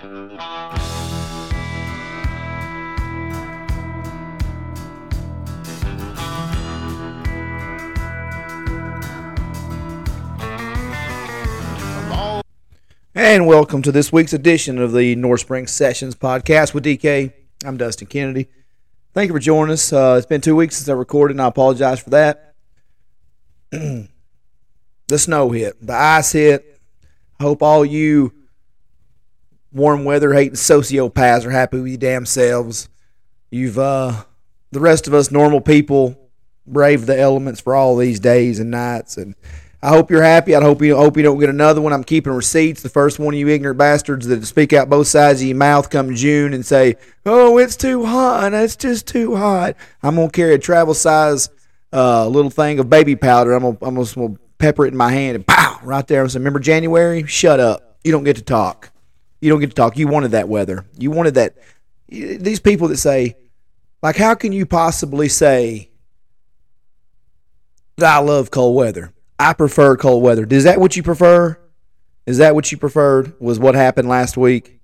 And welcome to this week's edition of the North Spring Sessions podcast with DK. I'm Dustin Kennedy. Thank you for joining us. Uh, it's been two weeks since I recorded, and I apologize for that. the snow hit, the ice hit. I hope all you warm weather hating sociopaths are happy with your damn selves. You've, uh, the rest of us normal people, braved the elements for all these days and nights, and I hope you're happy. I hope you hope you don't get another one. I'm keeping receipts. The first one of you ignorant bastards that speak out both sides of your mouth come June and say, "Oh, it's too hot. It's just too hot." I'm gonna carry a travel size uh, little thing of baby powder. I'm gonna, I'm gonna pepper it in my hand and pow right there. And say, "Remember January? Shut up. You don't get to talk. You don't get to talk. You wanted that weather. You wanted that." These people that say, like, how can you possibly say that I love cold weather? I prefer cold weather. Is that what you prefer? Is that what you preferred? Was what happened last week?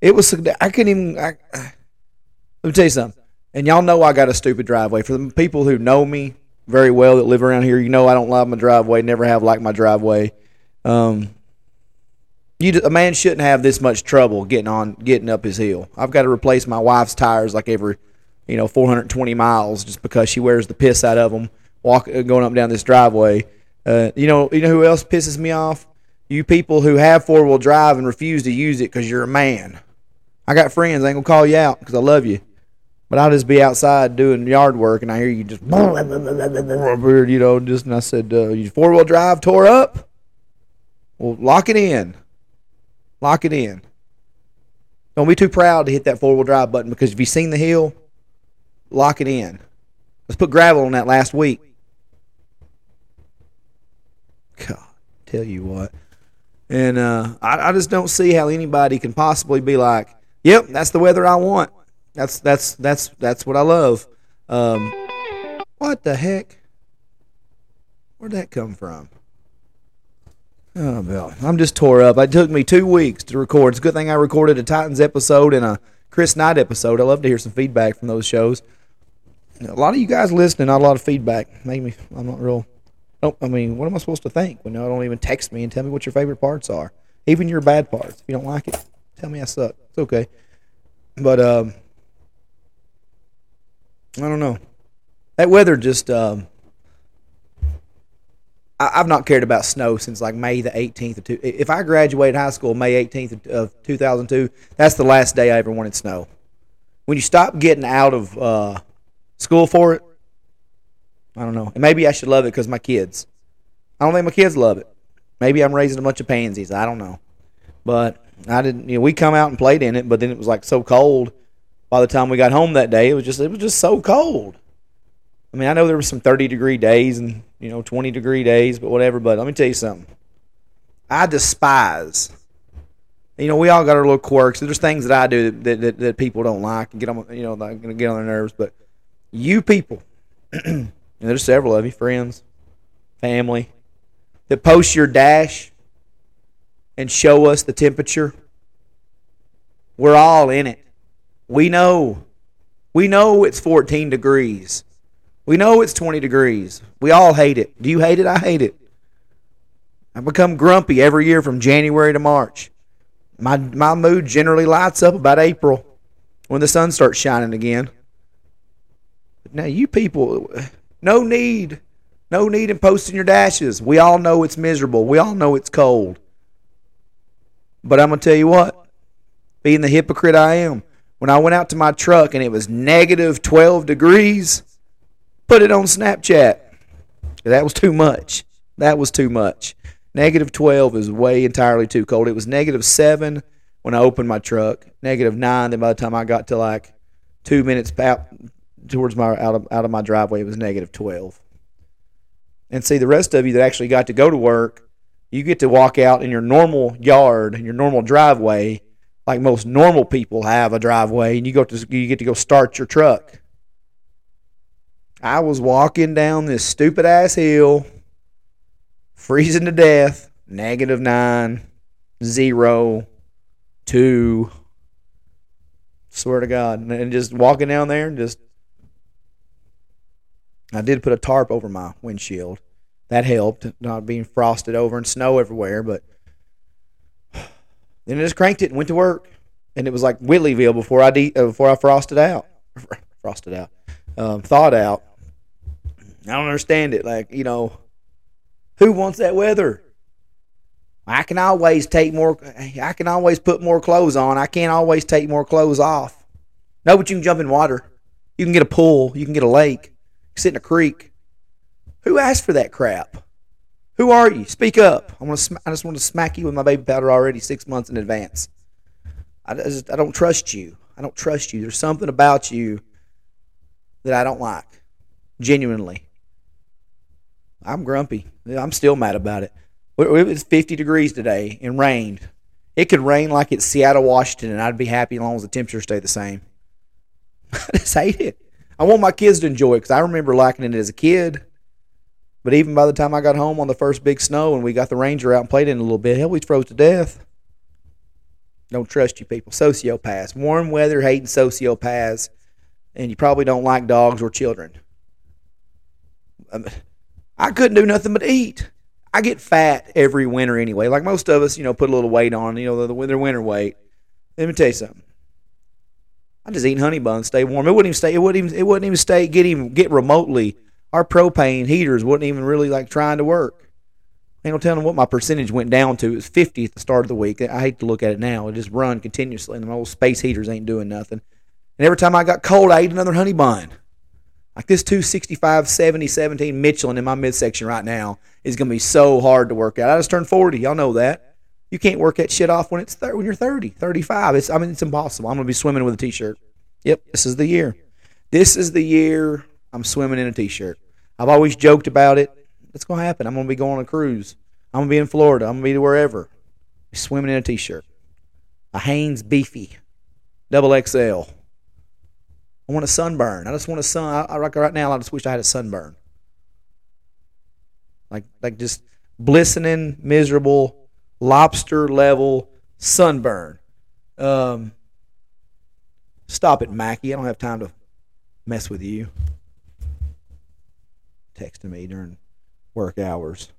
It was. I couldn't even. I, let me tell you something. And y'all know I got a stupid driveway. For the people who know me very well that live around here, you know I don't love my driveway. Never have liked my driveway. Um, you a man shouldn't have this much trouble getting on getting up his hill. I've got to replace my wife's tires like every, you know, 420 miles just because she wears the piss out of them walk going up and down this driveway. Uh, you know, you know who else pisses me off? You people who have four wheel drive and refuse to use it because you're a man. I got friends. I ain't gonna call you out because I love you, but I'll just be outside doing yard work and I hear you just, you know, just. And I said, uh, "You four wheel drive tore up? Well, lock it in. Lock it in. Don't be too proud to hit that four wheel drive button because if you've seen the hill, lock it in. Let's put gravel on that last week. God, tell you what. And uh, I, I just don't see how anybody can possibly be like, "Yep, that's the weather I want. That's that's that's that's what I love." Um, what the heck? Where'd that come from? Oh, well, I'm just tore up. It took me two weeks to record. It's a good thing I recorded a Titans episode and a Chris Knight episode. I love to hear some feedback from those shows. A lot of you guys listening, not a lot of feedback. Maybe I'm not real don't, I mean, what am I supposed to think when y'all don't even text me and tell me what your favorite parts are? Even your bad parts. If you don't like it, tell me I suck. It's okay. But um, I don't know. That weather just um, I, have not cared about snow since like May the 18th of two. If I graduated high school May 18th of 2002, that's the last day I ever wanted snow. When you stop getting out of uh, school for it, I don't know. And maybe I should love it because my kids. I don't think my kids love it. Maybe I'm raising a bunch of pansies. I don't know. But I didn't. You know, we come out and played in it, but then it was like so cold. By the time we got home that day, it was just it was just so cold. I mean, I know there were some 30 degree days and you know 20 degree days, but whatever. But let me tell you something. I despise. You know, we all got our little quirks. There's things that I do that, that, that people don't like and get on, you know, to get on their nerves. But you people, and there's several of you, friends, family, that post your dash and show us the temperature. We're all in it. We know. We know it's 14 degrees. We know it's 20 degrees. We all hate it. Do you hate it? I hate it. I become grumpy every year from January to March. My my mood generally lights up about April when the sun starts shining again. Now you people no need. No need in posting your dashes. We all know it's miserable. We all know it's cold. But I'm going to tell you what, being the hypocrite I am, when I went out to my truck and it was negative 12 degrees, put it on Snapchat. That was too much. That was too much. Negative 12 is way entirely too cold. It was negative 7 when I opened my truck, negative 9 then by the time I got to like two minutes out, towards my out of out of my driveway it was negative 12 and see the rest of you that actually got to go to work you get to walk out in your normal yard in your normal driveway like most normal people have a driveway and you go to you get to go start your truck i was walking down this stupid ass hill freezing to death negative nine, zero, two. Swear to God, and just walking down there and just. I did put a tarp over my windshield. That helped, not being frosted over and snow everywhere. But then I just cranked it and went to work, and it was like Whitleyville before I de- uh, before I frosted out, frosted out, um, thawed out. I don't understand it. Like you know, who wants that weather? I can always take more. I can always put more clothes on. I can't always take more clothes off. No, but you can jump in water. You can get a pool. You can get a lake. sit in a creek. Who asked for that crap? Who are you? Speak up. I want to. I just want to smack you with my baby powder already six months in advance. I just. I don't trust you. I don't trust you. There's something about you that I don't like. Genuinely. I'm grumpy. I'm still mad about it. It was 50 degrees today and rained. It could rain like it's Seattle, Washington, and I'd be happy as long as the temperature stayed the same. I just hate it. I want my kids to enjoy it because I remember liking it as a kid. But even by the time I got home on the first big snow and we got the Ranger out and played in a little bit, hell, we froze to death. Don't trust you people. Sociopaths. Warm weather hating sociopaths. And you probably don't like dogs or children. I couldn't do nothing but eat. I get fat every winter anyway. Like most of us, you know, put a little weight on, you know, the, winter winter weight. Let me tell you something. I just eat honey buns, stay warm. It wouldn't even stay. It wouldn't even. It wouldn't even stay. Get even get remotely. Our propane heaters wouldn't even really like trying to work. Ain't no telling what my percentage went down to. It was 50 at the start of the week. I hate to look at it now. It just run continuously, and the old space heaters ain't doing nothing. And every time I got cold, I ate another honey bun. Like this 265, 70, 17 Michelin in my midsection right now is going to be so hard to work out. I just turned 40. Y'all know that. You can't work that shit off when it's thir- when you're 30, 35. It's I mean it's impossible. I'm going to be swimming with a t-shirt. Yep, this is the year. This is the year I'm swimming in a t-shirt. I've always joked about it. It's going to happen. I'm going to be going on a cruise. I'm going to be in Florida. I'm going to be wherever. Swimming in a t-shirt. A Hanes Beefy. Double XL. I want a sunburn. I just want a sun. I, I, right now, I just wish I had a sunburn. Like, like just glistening, miserable, lobster level sunburn. Um, stop it, Mackie. I don't have time to mess with you. Texting me during work hours.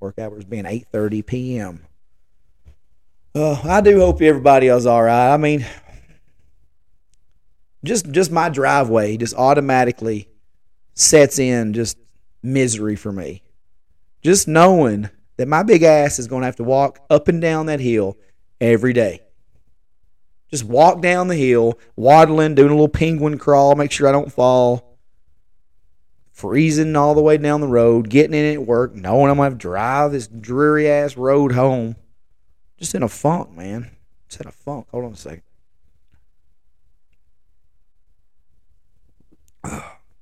Work hours being 8:30 p.m. Uh, I do hope everybody is all right. I mean, just just my driveway just automatically sets in just misery for me. Just knowing that my big ass is going to have to walk up and down that hill every day. Just walk down the hill, waddling, doing a little penguin crawl, make sure I don't fall. Freezing all the way down the road, getting in at work, knowing I'm going to drive this dreary ass road home. Just in a funk, man. Just in a funk. Hold on a second.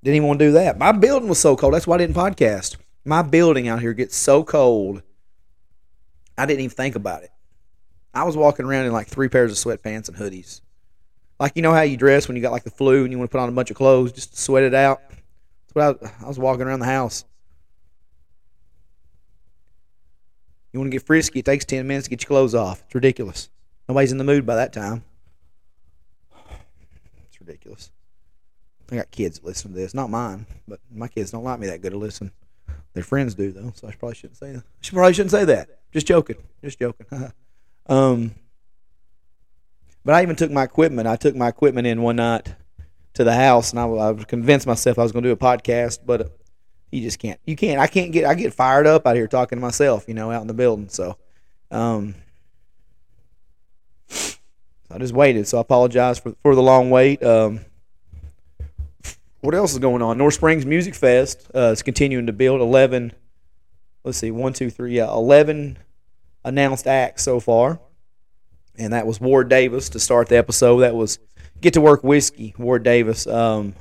Didn't even want to do that. My building was so cold. That's why I didn't podcast. My building out here gets so cold. I didn't even think about it. I was walking around in like three pairs of sweatpants and hoodies. Like you know how you dress when you got like the flu and you want to put on a bunch of clothes just to sweat it out. That's what I, I was walking around the house. You want to get frisky? It takes ten minutes to get your clothes off. It's ridiculous. Nobody's in the mood by that time. It's ridiculous. I got kids that listen to this, not mine, but my kids don't like me that good to listen. Their friends do though, so I probably shouldn't say that. I probably shouldn't say that. Just joking. Just joking. um, but I even took my equipment. I took my equipment in one night to the house, and I, I convinced myself I was going to do a podcast, but you just can't. You can't. I can't get. I get fired up out here talking to myself, you know, out in the building. So, um, I just waited. So I apologize for for the long wait. Um, what else is going on? North Springs Music Fest uh, is continuing to build. Eleven, let's see, one, two, three, yeah, eleven announced acts so far, and that was Ward Davis to start the episode. That was Get to Work Whiskey. Ward Davis, um,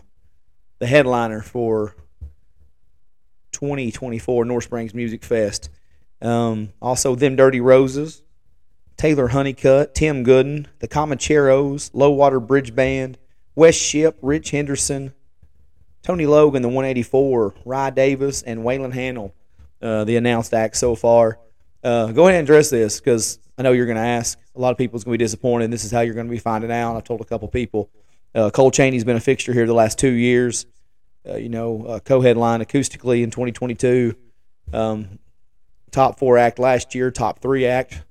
the headliner for 2024 North Springs Music Fest. Um, also, them Dirty Roses, Taylor Honeycutt, Tim Gooden, the Comancheros, Low Water Bridge Band, West Ship, Ritch Henderson. Tony Logan, the 184, Rye Davis, and Waylon Hanel, uh, the announced act so far. Uh, go ahead and address this because I know you're going to ask. A lot of people's going to be disappointed. This is how you're going to be finding out. I've told a couple people. Uh, Cole Chaney's been a fixture here the last two years. Uh, you know, uh, co-headline acoustically in 2022. Um, top four act last year, top three act,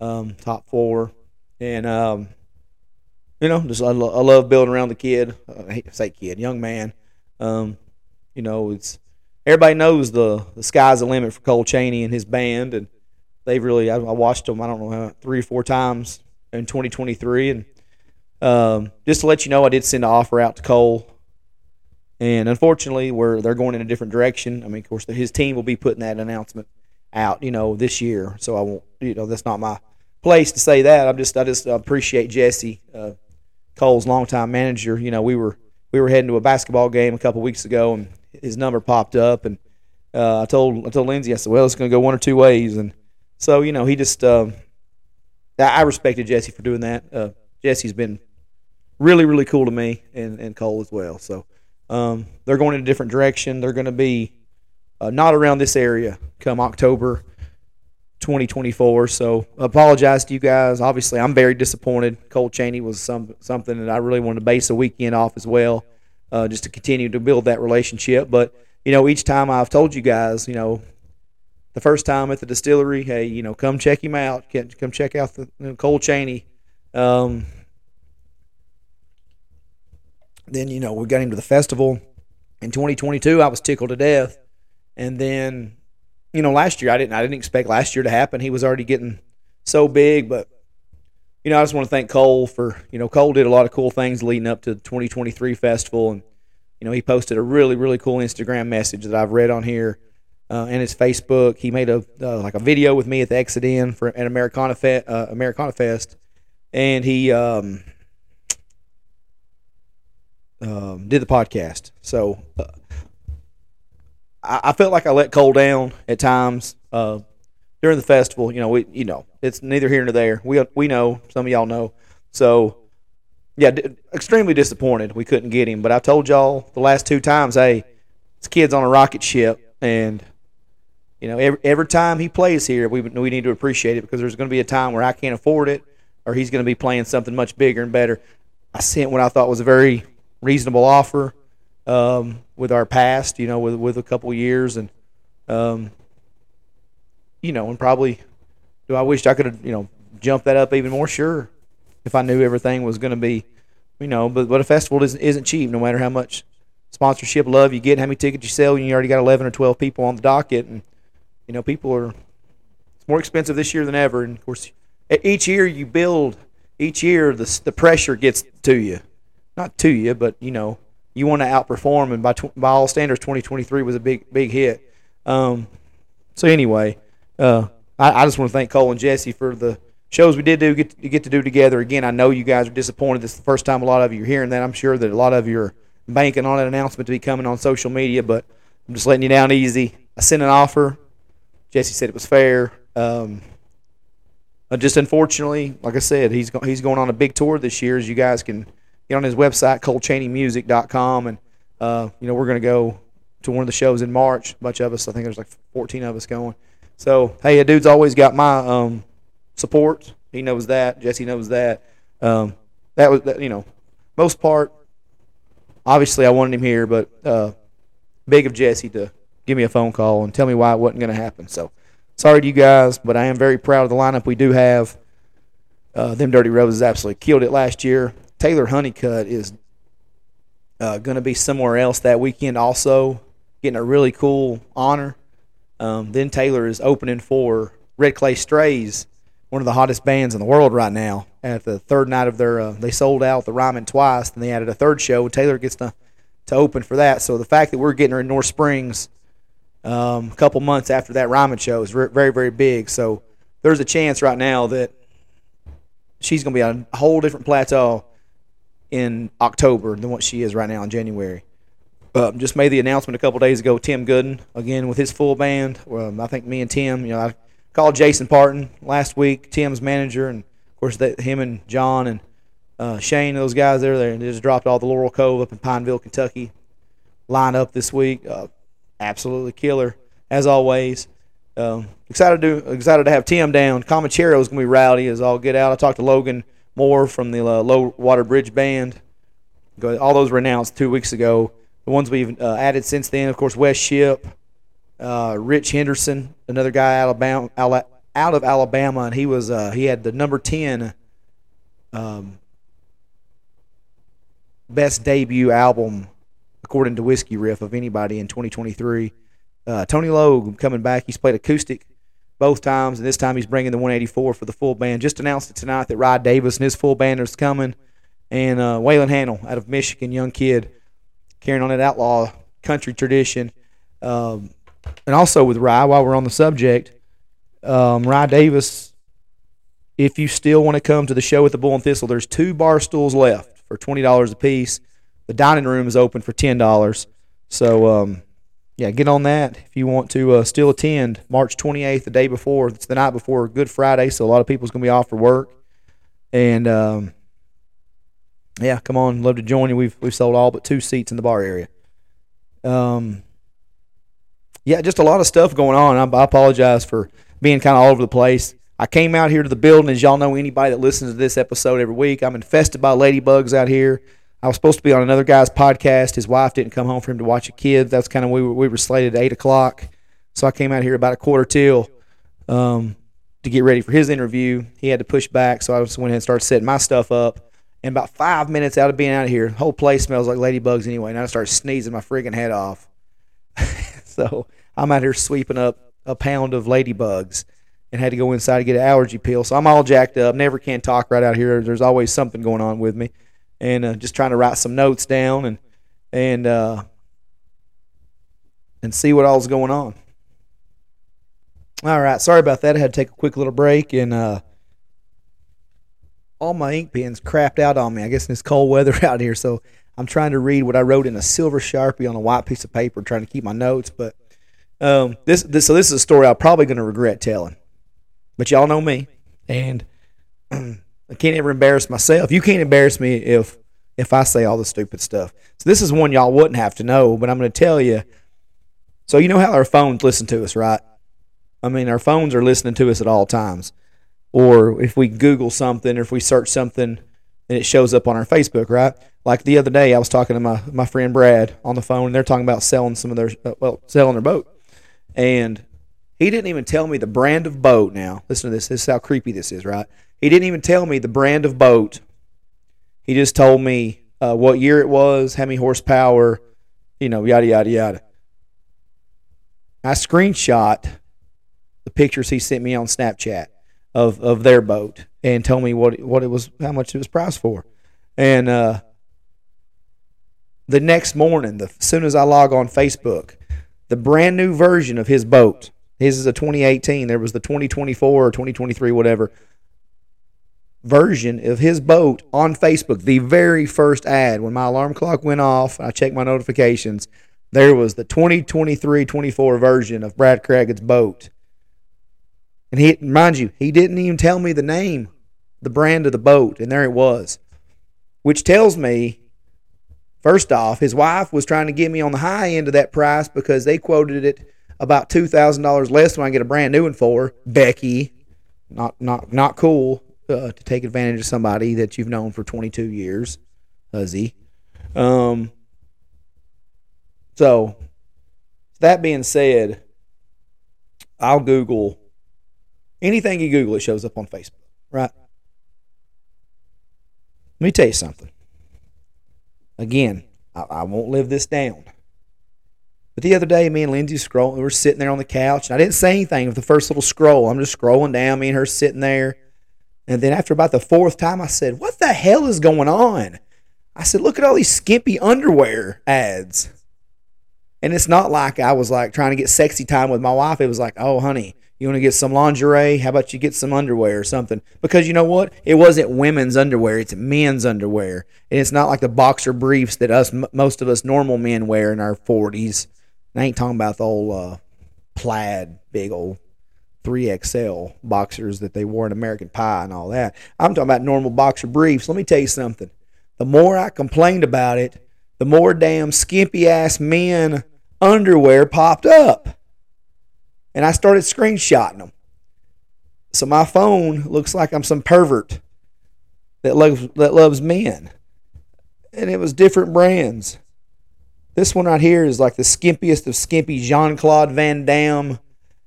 um, top four, and um, you know, just I, lo- I, love building around the kid. I hate to say kid, young man. Um, you know, it's everybody knows the the sky's the limit for Cole Chaney and his band, and they've really I, I watched them. I don't know three or four times in 2023, and um, just to let you know, I did send an offer out to Cole, and unfortunately, we're they're going in a different direction. I mean, of course, his team will be putting that announcement out, you know, this year. So I won't, you know, that's not my place to say that. I'm just I just appreciate Jesse uh, Cole's longtime manager. You know, we were we were heading to a basketball game a couple weeks ago, and his number popped up, and uh, I told I told Lindsay, I said, well, it's going to go one or two ways, and so you know, he just um, I respected Jesse for doing that. Uh, Jesse's been really really cool to me, and and Cole as well. So um, they're going in a different direction. They're going to be uh, not around this area come October 2024. So apologize to you guys. Obviously, I'm very disappointed. Cole Chaney was some something that I really wanted to base a weekend off as well, uh, just to continue to build that relationship. But you know, each time I've told you guys, you know, the first time at the distillery, hey, you know, come check him out. Come check out the you know, Cole Chaney. Um, then you know we got him to the festival in 2022. I was tickled to death, and then you know last year I didn't I didn't expect last year to happen. He was already getting so big, but you know I just want to thank Cole for you know Cole did a lot of cool things leading up to the 2023 festival, and you know he posted a really really cool Instagram message that I've read on here uh, and his Facebook. He made a uh, like a video with me at the Exit Inn for an Americana Fest, uh, Americana Fest, and he um, um, did the podcast. So uh, I, I, felt like I let Cole down at times uh, during the festival. You know, we you know it's neither here nor there. We we know some of y'all know. So yeah, d- extremely disappointed we couldn't get him. But I told y'all the last two times, hey, this kid's on a rocket ship, and you know, every, every time he plays here, we we need to appreciate it because there's going to be a time where I can't afford it, or he's going to be playing something much bigger and better. I sent what I thought was a very reasonable offer um, with our past, you know, with with a couple years, and um, you know, and probably do I wish I could have, you know, jumped that up even more? Sure, if I knew everything was going to be, you know, but but a festival isn't isn't cheap, no matter how much sponsorship love you get, how many tickets you sell, and you already got 11 or 12 people on the docket, and you know, people are it's more expensive this year than ever, and of course, each year you build, each year the the pressure gets to you, not to you, but you know, you want to outperform, and by by all standards, 2023 was a big big hit. Um, so anyway, uh, I, I just want to thank Cole and Jesse for the shows we did do get to, get to do together. Again, I know you guys are disappointed. This is the first time a lot of you are hearing that. I'm sure that a lot of you are banking on that announcement to be coming on social media, but I'm just letting you down easy. I sent an offer. Jesse said it was fair. Um, uh, just unfortunately, like I said, he's go- he's going on a big tour this year. As you guys can get on his website, ColeChaneyMusic.com, and uh, you know we're going to go to one of the shows in March. A bunch of us, I think there's like 14 of us going. So hey, a dude's always got my um, support. He knows that. Jesse knows that. Um, that was you know most part. Obviously, I wanted him here, but uh, big of Jesse to give me a phone call and tell me why it wasn't going to happen. So sorry to you guys, but I am very proud of the lineup we do have. Uh, them Dirty Roses absolutely killed it last year. Taylor Honeycutt is uh, going to be somewhere else that weekend, also getting a really cool honor. Um, then Taylor is opening for Red Clay Strays, one of the hottest bands in the world right now. At the third night of their, uh, they sold out the Ryman twice, and they added a third show. Taylor gets to to open for that. So the fact that we're getting her in North Springs um, a couple months after that Ryman show is very, very big. So there's a chance right now that she's going to be on a whole different plateau in October than what she is right now in January. Um, just made the announcement a couple days ago. Tim Gooden again with his full band. Um, I think me and Tim, you know, I called Jason Parton last week, Tim's manager, and of course that him and John and uh, Shane, those guys there, they just dropped all the Laurel Cove up in Pineville, Kentucky. Line up this week. Uh, absolutely killer as always. Um, excited to excited to have Tim down. Comanchero is gonna be rowdy as all get out. I talked to Logan Moore from the uh, Low Water Bridge Band. All those were announced two weeks ago. The ones we've uh, added since then, of course, West Ship, uh, Ritch Henderson, another guy Alabama, out of Alabama, and he was uh, he had the number ten um, best debut album according to Whiskey Riff of anybody in 2023. Uh, Tony Logue coming back. He's played acoustic both times, and this time he's bringing the 184 for the full band. Just announced it tonight that Rye Davis and his full band is coming, and uh, Waylon Hanel out of Michigan, young kid, carrying on that outlaw country tradition. Um, and also with Rye, while we're on the subject, um, Rye Davis, if you still want to come to the show with the Bull and Thistle, there's two bar stools left for twenty dollars a piece. The dining room is open for ten dollars. So um, yeah, get on that if you want to uh, still attend March 28th, the day before. It's the night before Good Friday, so a lot of people's gonna be off for work. And um, yeah, come on, love to join you. We've we've sold all but two seats in the bar area. Um, yeah, just a lot of stuff going on. I, I apologize for being kind of all over the place. I came out here to the building, as y'all know, anybody that listens to this episode every week, I'm infested by ladybugs out here. I was supposed to be on another guy's podcast. His wife didn't come home for him to watch a kid. That's kind of we were, we were slated at eight o'clock, so I came out here about a quarter till um, to get ready for his interview. He had to push back, so I just went ahead and started setting my stuff up. And about five minutes out of being out of here, the whole place smells like ladybugs anyway. And I started sneezing my friggin' head off. so I'm out here sweeping up a pound of ladybugs and had to go inside to get an allergy pill. So I'm all jacked up. Never can talk right out here. There's always something going on with me, and uh, just trying to write some notes down and and uh, and see what all's going on. All right, sorry about that. I had to take a quick little break, and uh, all my ink pens crapped out on me. I guess in this cold weather out here, so I'm trying to read what I wrote in a silver sharpie on a white piece of paper, trying to keep my notes, but um, this, this so this is a story I'm probably going to regret telling, but y'all know me, and I can't ever embarrass myself. You can't embarrass me if if I say all the stupid stuff. So this is one y'all wouldn't have to know, but I'm going to tell you. So you know how our phones listen to us, right? I mean, our phones are listening to us at all times. Or if we Google something, or if we search something, and it shows up on our Facebook, right? Like the other day, I was talking to my my friend Brad on the phone, and they're talking about selling some of their uh, well, selling their boat and he didn't even tell me the brand of boat. Now, listen to this. This is how creepy this is, right? He didn't even tell me the brand of boat. He just told me uh, what year it was, how many horsepower, you know, yada, yada, yada. I screenshot the pictures he sent me on Snapchat of, of their boat and told me what what it was, how much it was priced for. And uh, the next morning, the, as soon as I log on Facebook, the brand new version of his boat. His is a 2018. There was the 2024 or 2023, whatever version of his boat on Facebook. The very first ad when my alarm clock went off, I checked my notifications. There was the 2023 24 version of Brad Craggott's boat. And he, mind you, he didn't even tell me the name, the brand of the boat, and there it was. Which tells me First off, his wife was trying to get me on the high end of that price because they quoted it about two thousand dollars less than I get a brand new one for. Becky, not not not cool uh, to take advantage of somebody that you've known for 22 years, Huzzy. Um. So, that being said, I'll Google anything you Google, it shows up on Facebook, right? Let me tell you something. Again, I, I won't live this down. But the other day, me and Lindsay scrolling, we were sitting there on the couch, and I didn't say anything with the first little scroll. I'm just scrolling down, me and her sitting there. And then after about the fourth time, I said, What the hell is going on? I said, Look at all these skimpy underwear ads. And it's not like I was like trying to get sexy time with my wife. It was like, Oh, honey, you want to get some lingerie? How about you get some underwear or something? Because you know what? It wasn't women's underwear; it's men's underwear, and it's not like the boxer briefs that us most of us normal men wear in our forties. I ain't talking about the old uh, plaid, big old three XL boxers that they wore in American Pie and all that. I'm talking about normal boxer briefs. Let me tell you something. The more I complained about it, the more damn skimpy ass men underwear popped up. and I started screenshotting them. So my phone looks like I'm some pervert that loves that loves men, and it was different brands. This one right here is like the skimpiest of skimpy Jean Claude Van Damme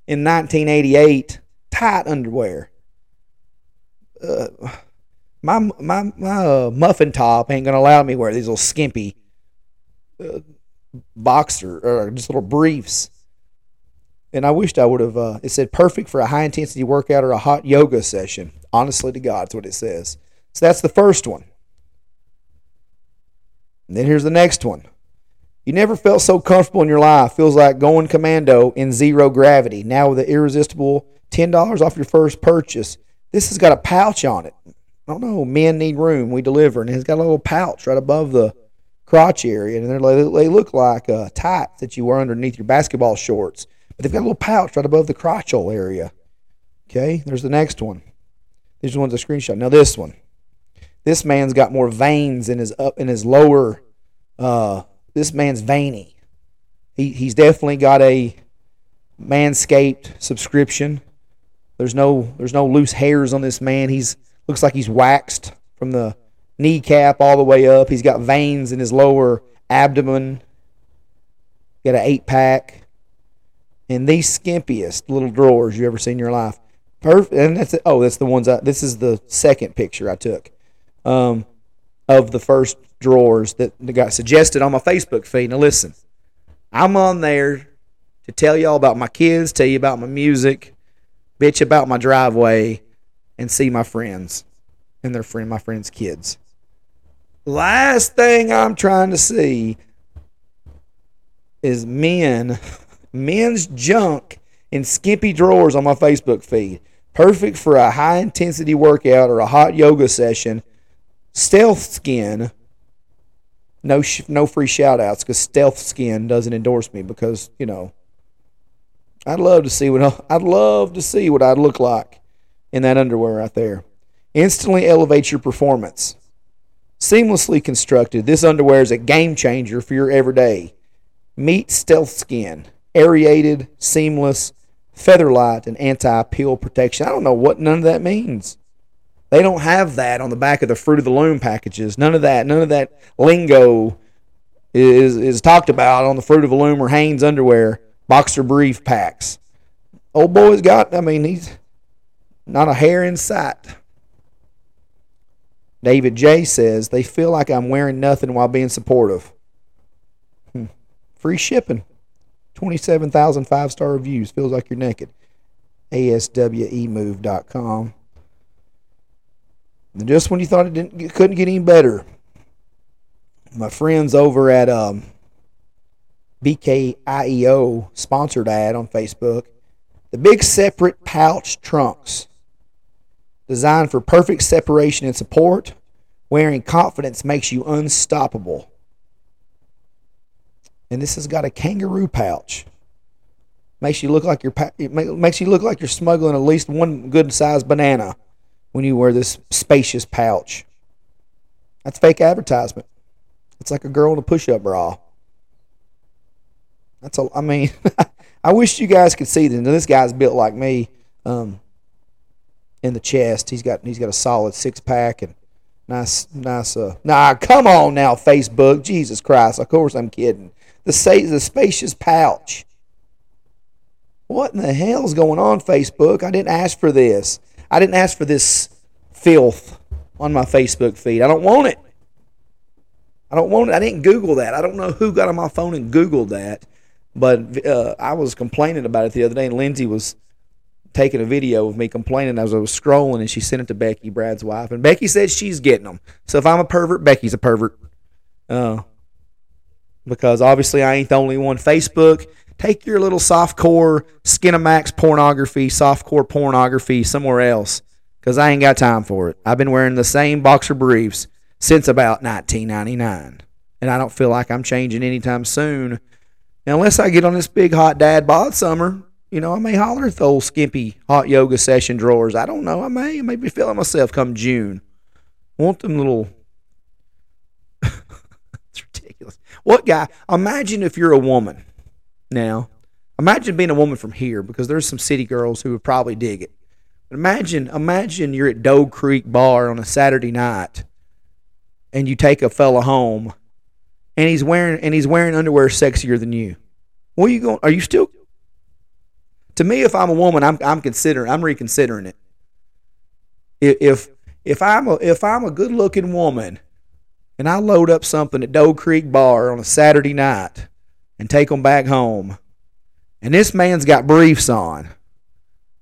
in 1988 tight underwear. Uh, my my my uh, muffin top ain't gonna allow me wear these little skimpy uh, boxer or just little briefs. And I wished I would have. Uh, it said perfect for a high intensity workout or a hot yoga session. Honestly to God, that's what it says. So that's the first one. And then here's the next one. You never felt so comfortable in your life. Feels like going commando in zero gravity. Now with the irresistible $10 off your first purchase. This has got a pouch on it. I don't know. Men need room. We deliver. And it's got a little pouch right above the crotch area. And they look like uh, tights that you wear underneath your basketball shorts. But they've got a little pouch right above the crotch area. Okay, there's the next one. These one's a screenshot. Now this one. This man's got more veins in his up in his lower. Uh, this man's veiny. He he's definitely got a Manscaped subscription. There's no there's no loose hairs on this man. He's looks like he's waxed from the kneecap all the way up. He's got veins in his lower abdomen. Got an eight pack. And these skimpiest little drawers you ever seen in your life. Perfect. And that's. Oh, that's the ones I. This is the second picture I took, um, of the first drawers that got suggested on my Facebook feed. Now listen, I'm on there to tell y'all about my kids, tell you about my music, bitch about my driveway, and see my friends and their friend, my friends' kids. Last thing I'm trying to see is men, men's junk in skimpy drawers on my Facebook feed. Perfect for a high intensity workout or a hot yoga session. Stealth Skin. No, sh- no free shout outs because Stealth Skin doesn't endorse me because, you know, I'd love to see what I'd love to see what I'd look like in that underwear right there. Instantly elevates your performance. Seamlessly constructed, this underwear is a game changer for your everyday. Meet Stealth Skin, aerated, seamless, feather light, and anti-peel protection. I don't know what none of that means. They don't have that on the back of the Fruit of the Loom packages. None of that. None of that lingo is is talked about on the Fruit of the Loom or Hanes underwear boxer brief packs. Old boy's got, I mean, he's not a hair in sight. David J says, they feel like I'm wearing nothing while being supportive. Hmm. Free shipping. 27,000 five star reviews. Feels like you're naked. ASWEmove.com. And just when you thought it didn't, couldn't get any better, my friends over at um, BKIEO sponsored ad on Facebook. The big separate pouch trunks, designed for perfect separation and support. Wearing confidence makes you unstoppable. And this has got a kangaroo pouch. Makes you look like you're it makes you look like you're smuggling at least one good sized banana when you wear this spacious pouch. That's fake advertisement. It's like a girl in a push-up bra. That's a. I mean, I wish you guys could see this. This guy's built like me, um, in the chest. He's got he's got a solid six pack and nice nice. Uh, nah, come on now, Facebook. Jesus Christ! Of course I'm kidding. The say the spacious pouch. What in the hell's going on, Facebook? I didn't ask for this. I didn't ask for this filth on my Facebook feed. I don't want it. I don't want it. I didn't Google that. I don't know who got on my phone and Googled that. But uh, I was complaining about it the other day, and Lindsay was taking a video of me complaining as I was scrolling, and she sent it to Becky, Brad's wife, and Becky said she's getting them. So if I'm a pervert, Becky's a pervert. Uh, because obviously I ain't the only one. Facebook, take your little softcore Skinamax pornography, softcore pornography somewhere else, because I ain't got time for it. I've been wearing the same boxer briefs since about 1999, and I don't feel like I'm changing anytime soon unless I get on this big hot dad bod summer, you know, I may holler at the old skimpy hot yoga session drawers. I don't know. I may. I may be feeling myself come June. Want them little. it's ridiculous. What guy? Imagine if you're a woman now Imagine being a woman from here because there's some city girls who would probably dig it. But imagine, imagine you're at Doe Creek Bar on a Saturday night, and you take a fella home, and he's wearing and he's wearing underwear sexier than you. What are you going? Are you still? To me, if I'm a woman, I'm I'm considering I'm reconsidering it. If if I'm a if I'm a good looking woman, and I load up something at Doe Creek Bar on a Saturday night, and take them back home, and this man's got briefs on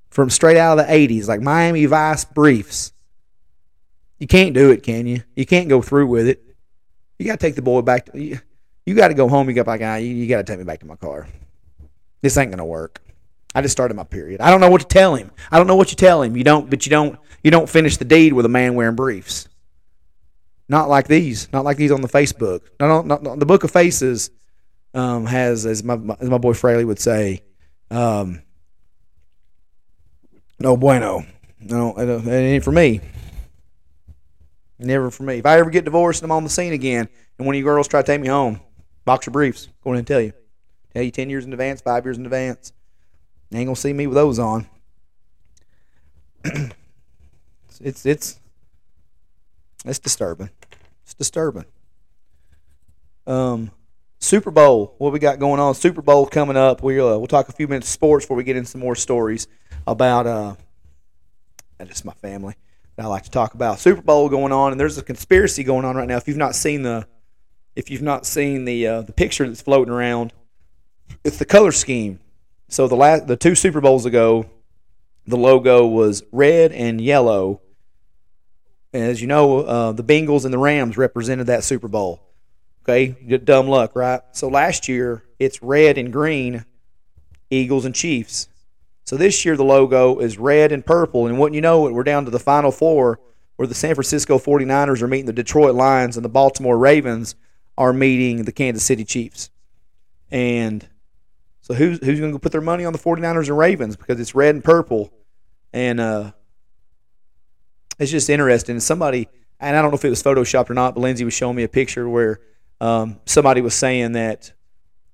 from straight out of the 80s, like Miami Vice briefs. You can't do it, can you? You can't go through with it. You got to take the boy back. To, you, you got to go home. You got like, ah, you, you got to take me back to my car. This ain't gonna work. I just started my period. I don't know what to tell him. I don't know what you tell him. You don't, but you don't. You don't finish the deed with a man wearing briefs. Not like these. Not like these on the Facebook. No, no, no the Book of Faces um, has, as my, as my boy Fraley would say, um, no bueno. No, it ain't for me. Never for me. If I ever get divorced and I'm on the scene again, and one of you girls try to take me home, box your briefs. Go ahead and tell you. Tell you ten years in advance, five years in advance. You ain't gonna see me with those on. it's it's it's disturbing. It's disturbing. Um, Super Bowl. What we got going on? Super Bowl coming up. We'll uh, we'll talk a few minutes of sports before we get into some more stories about uh, just my family that I like to talk about. Super Bowl going on, and there's a conspiracy going on right now. If you've not seen the if you've not seen the uh, the picture that's floating around, it's the color scheme. So the last the two Super Bowls ago, the logo was red and yellow. And as you know, uh, the Bengals and the Rams represented that Super Bowl. Okay, get dumb luck, right? So last year it's red and green, Eagles and Chiefs. So this year the logo is red and purple, and wouldn't you know it, we're down to the final four where the San Francisco 49ers are meeting the Detroit Lions and the Baltimore Ravens are meeting the Kansas City Chiefs. And so who's who's going to put their money on the 49ers and Ravens because it's red and purple, and uh, it's just interesting. Somebody, and I don't know if it was photoshopped or not, but Lindsay was showing me a picture where um, somebody was saying that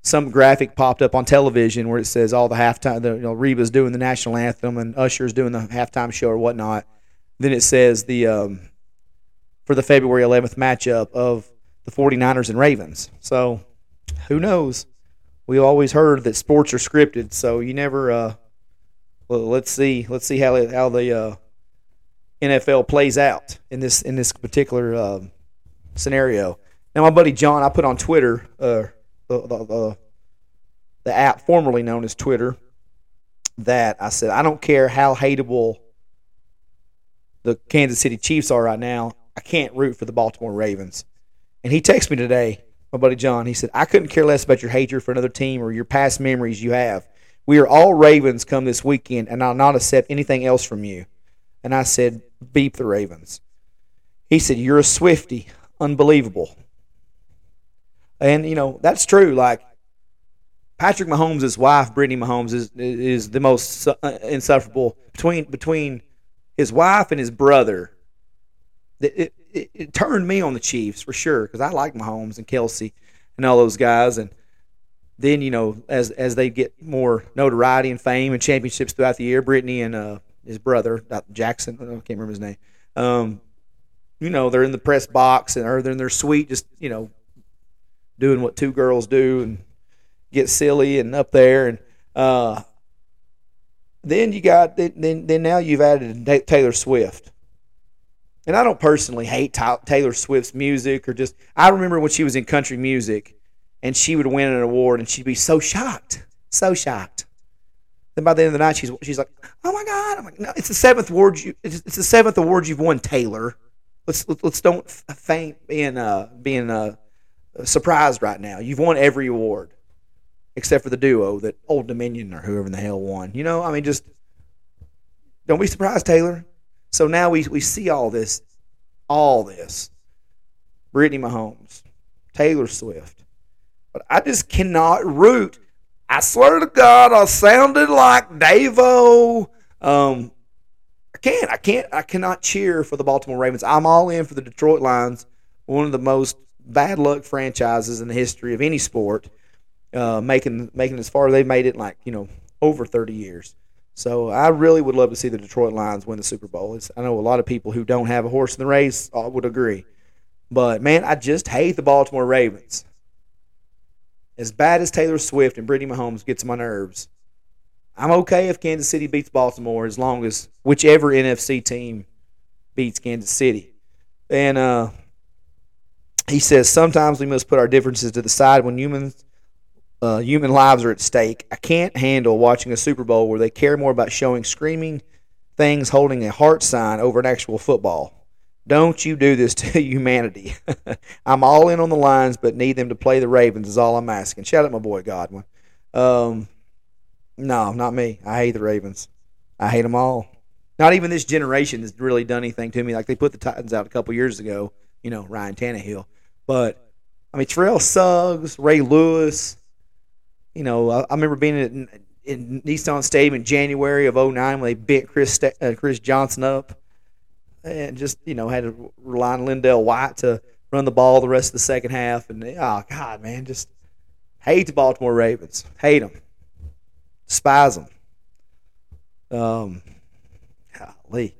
some graphic popped up on television where it says all the halftime, the, you know, Reba's doing the national anthem and Usher's doing the halftime show or whatnot. Then it says the um, for the February 11th matchup of the 49ers and Ravens. So who knows? We've always heard that sports are scripted, so you never. Uh, well, let's see. Let's see how how the uh, NFL plays out in this in this particular uh, scenario. Now, my buddy John, I put on Twitter, uh, the, the, the, the app formerly known as Twitter, that I said, I don't care how hateable the Kansas City Chiefs are right now. I can't root for the Baltimore Ravens. And he texted me today, my buddy John. He said, I couldn't care less about your hatred for another team or your past memories you have. We are all Ravens come this weekend, and I'll not accept anything else from you. And I said, Beep the Ravens. He said, You're a Swifty. Unbelievable. And you know that's true. Like Patrick Mahomes' wife, Brittany Mahomes, is is the most uh, insufferable between between his wife and his brother. It, it, it turned me on the Chiefs for sure because I like Mahomes and Kelce and all those guys. And then you know as as they get more notoriety and fame and championships throughout the year, Brittany and uh, his brother Jackson, I can't remember his name. Um, you know they're in the press box and or they're in their suite, just you know doing what two girls do and get silly and up there and uh, then you got then then now you've added Taylor Swift. And I don't personally hate Taylor Swift's music or just I remember when she was in country music and she would win an award and she'd be so shocked, so shocked. Then by the end of the night she's she's like, "Oh my god." I'm like, "No, it's the seventh award you it's, the seventh award you've won, Taylor. Let's let's, let's don't faint being uh being uh surprised right now. You've won every award except for the duo that Old Dominion or whoever in the hell won. You know, I mean, just don't be surprised, Taylor. So now we, we see all this, all this. Brittany Mahomes, Taylor Swift. But I just cannot root. I swear to God, I sounded like Davo. Um, I can't. I can't. I cannot cheer for the Baltimore Ravens. I'm all in for the Detroit Lions, one of the most bad luck franchises in the history of any sport. uh, making making as far as they've made it like you know over 30 years. So I really would love to see the Detroit Lions win the Super Bowl. It's, I know a lot of people who don't have a horse in the race uh, would agree, but man, I just hate the Baltimore Ravens. As bad as Taylor Swift and Brittany Mahomes gets my nerves, I'm okay if Kansas City beats Baltimore as long as whichever NFC team beats Kansas City. And uh, he says sometimes we must put our differences to the side when humans uh, human lives are at stake. I can't handle watching a Super Bowl where they care more about showing screaming things holding a heart sign over an actual football. Don't you do this to humanity. I'm all in on the Lions, but need them to play the Ravens is all I'm asking. Shout out my boy Godwin. Um, no, not me. I hate the Ravens. I hate them all. Not even this generation has really done anything to me. Like they put the Titans out a couple years ago, you know, Ryan Tannehill. But I mean, Terrell Suggs, Ray Lewis, you know, I, I remember being in, in Nissan Stadium in January of 09 when they bent Chris uh, Chris Johnson up, and just you know had to rely on LenDale White to run the ball the rest of the second half. And oh God, man, just hate the Baltimore Ravens, hate them, despise them. Um, golly.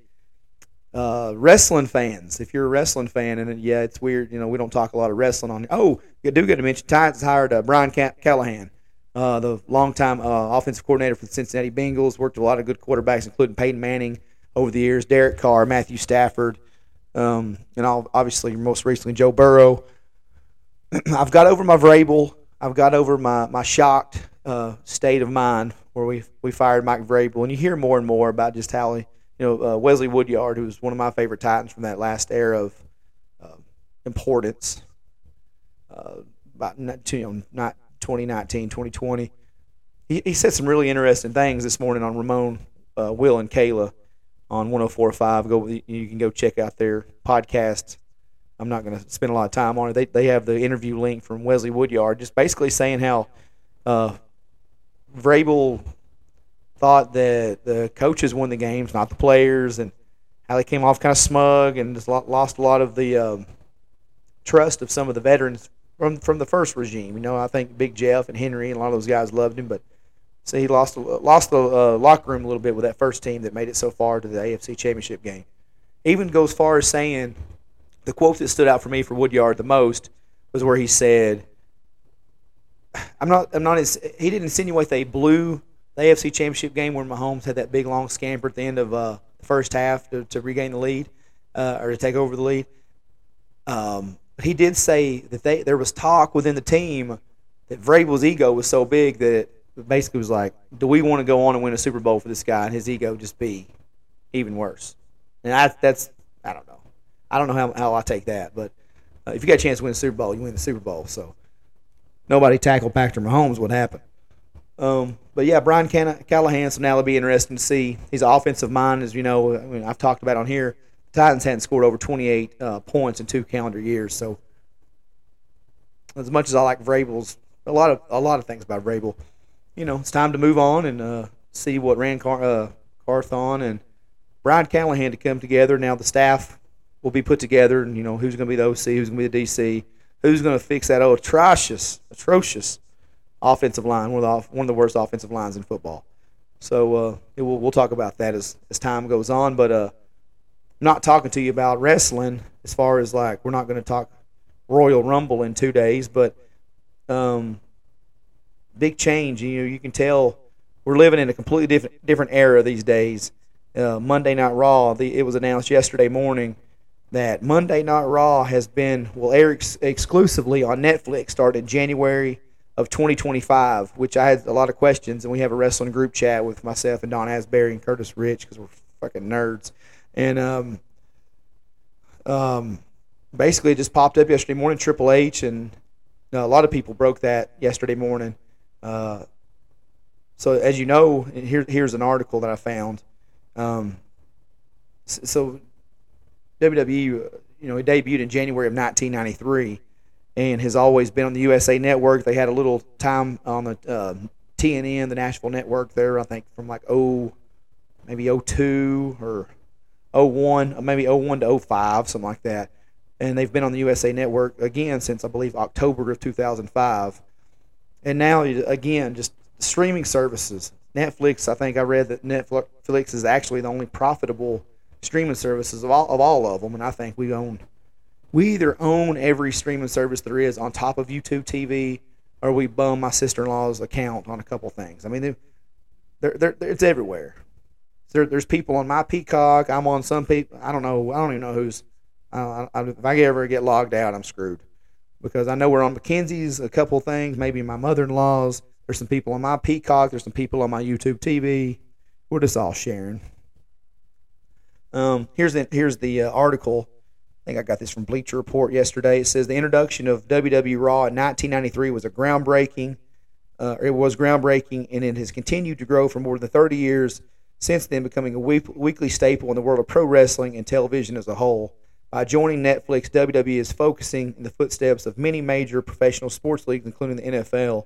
Uh, wrestling fans, if you're a wrestling fan, and yeah, it's weird, you know, we don't talk a lot of wrestling on. Oh, you do get to mention Titans hired uh, Brian Callahan uh, the longtime uh, offensive coordinator for the Cincinnati Bengals. Worked with a lot of good quarterbacks, including Peyton Manning over the years, Derek Carr, Matthew Stafford, um, and obviously most recently Joe Burrow. I've got over my Vrabel. I've got over my my shocked uh, state of mind where we we fired Mike Vrabel, and you hear more and more about just how he, you know uh, Wesley Woodyard, who was one of my favorite Titans from that last era of uh, importance, uh, about you know not 2019, 2020. He, he said some really interesting things this morning on Ramon, uh, Will, and Kayla on 104.5. Go, you can go check out their podcast. I'm not going to spend a lot of time on it. They, they have the interview link from Wesley Woodyard, just basically saying how uh, Vrabel thought that the coaches won the games, not the players, and how they came off kind of smug and just lost a lot of the um, trust of some of the veterans from from the first regime. You know, I think Big Jeff and Henry and a lot of those guys loved him, but see, he lost lost the uh, locker room a little bit with that first team that made it so far to the AFC Championship game. Even goes far as saying the quote that stood out for me for Woodyard the most was where he said, "I'm not, I'm not." He didn't insinuate they blew the AFC Championship game where Mahomes had that big long scamper at the end of uh, the first half to, to regain the lead uh, or to take over the lead. Um, he did say that they there was talk within the team that Vrabel's ego was so big that it basically was like, do we want to go on and win a Super Bowl for this guy and his ego just be even worse? And I, that's I don't know. I don't know how, how I take that, but uh, if you got a chance to win the Super Bowl, you win the Super Bowl. So nobody tackled Patrick Mahomes. What happened? Um, but yeah, Brian Callahan. So now it'll be interesting to see. He's an offensive mind, as you know. I mean, I've talked about on here. Titans hadn't scored over 28 uh, points in two calendar years. So, as much as I like Vrabel's, a lot of a lot of things about Vrabel, you know, it's time to move on and uh, see what Ran Car- uh, Carthon and Brian Callahan to come together. Now the staff will be put together, and you know who's going to be the OC, who's going to be the DC, who's going to fix that oh, atrocious, atrocious offensive line, one of the one of the worst offensive lines in football. So uh, will, we'll talk about that as as time goes on, but. Uh, not talking to you about wrestling as far as like we're not going to talk Royal Rumble in two days, but um, big change. You know, you can tell we're living in a completely different different era these days. Uh, Monday Night Raw. The, it was announced yesterday morning that Monday Night Raw has been will air exclusively on Netflix starting January of 2025. Which I had a lot of questions, and we have a wrestling group chat with myself and Don Asbury and Curtis Rich because we're fucking nerds and um, um, basically it just popped up yesterday morning. Triple H and a lot of people broke that yesterday morning. Uh, so as you know, here here's an article that I found. Um, so WWE, you know, it debuted in January of 1993, and has always been on the USA Network. They had a little time on the uh, TNN, the Nashville Network, there. I think from like oh, maybe 02 or 01, maybe 01 to 05, something like that. And they've been on the USA Network again since I believe October of 2005. and now again, just streaming services. Netflix. I think I read that Netflix is actually the only profitable streaming services of all of all of them, and I think we own. We either own every streaming service there is on top of YouTube TV, or we bum my sister-in-law's account on a couple things. I mean, they're, they're, they're, it's everywhere. There, there's people on my Peacock. I'm on some people. I don't know. I don't even know who's. Uh, I, if I ever get logged out, I'm screwed because I know we're on Mackenzie's a couple things. Maybe my mother-in-law's. There's some people on my Peacock. There's some people on my YouTube TV. We're just all sharing. Um, here's the here's the uh, article. I think I got this from Bleacher Report yesterday. It says the introduction of WWE Raw in 1993 was a groundbreaking. Uh, it was groundbreaking, and it has continued to grow for more than 30 years since then, becoming a week, weekly staple in the world of pro wrestling and television as a whole. By joining Netflix, WWE is focusing in the footsteps of many major professional sports leagues, including the NFL.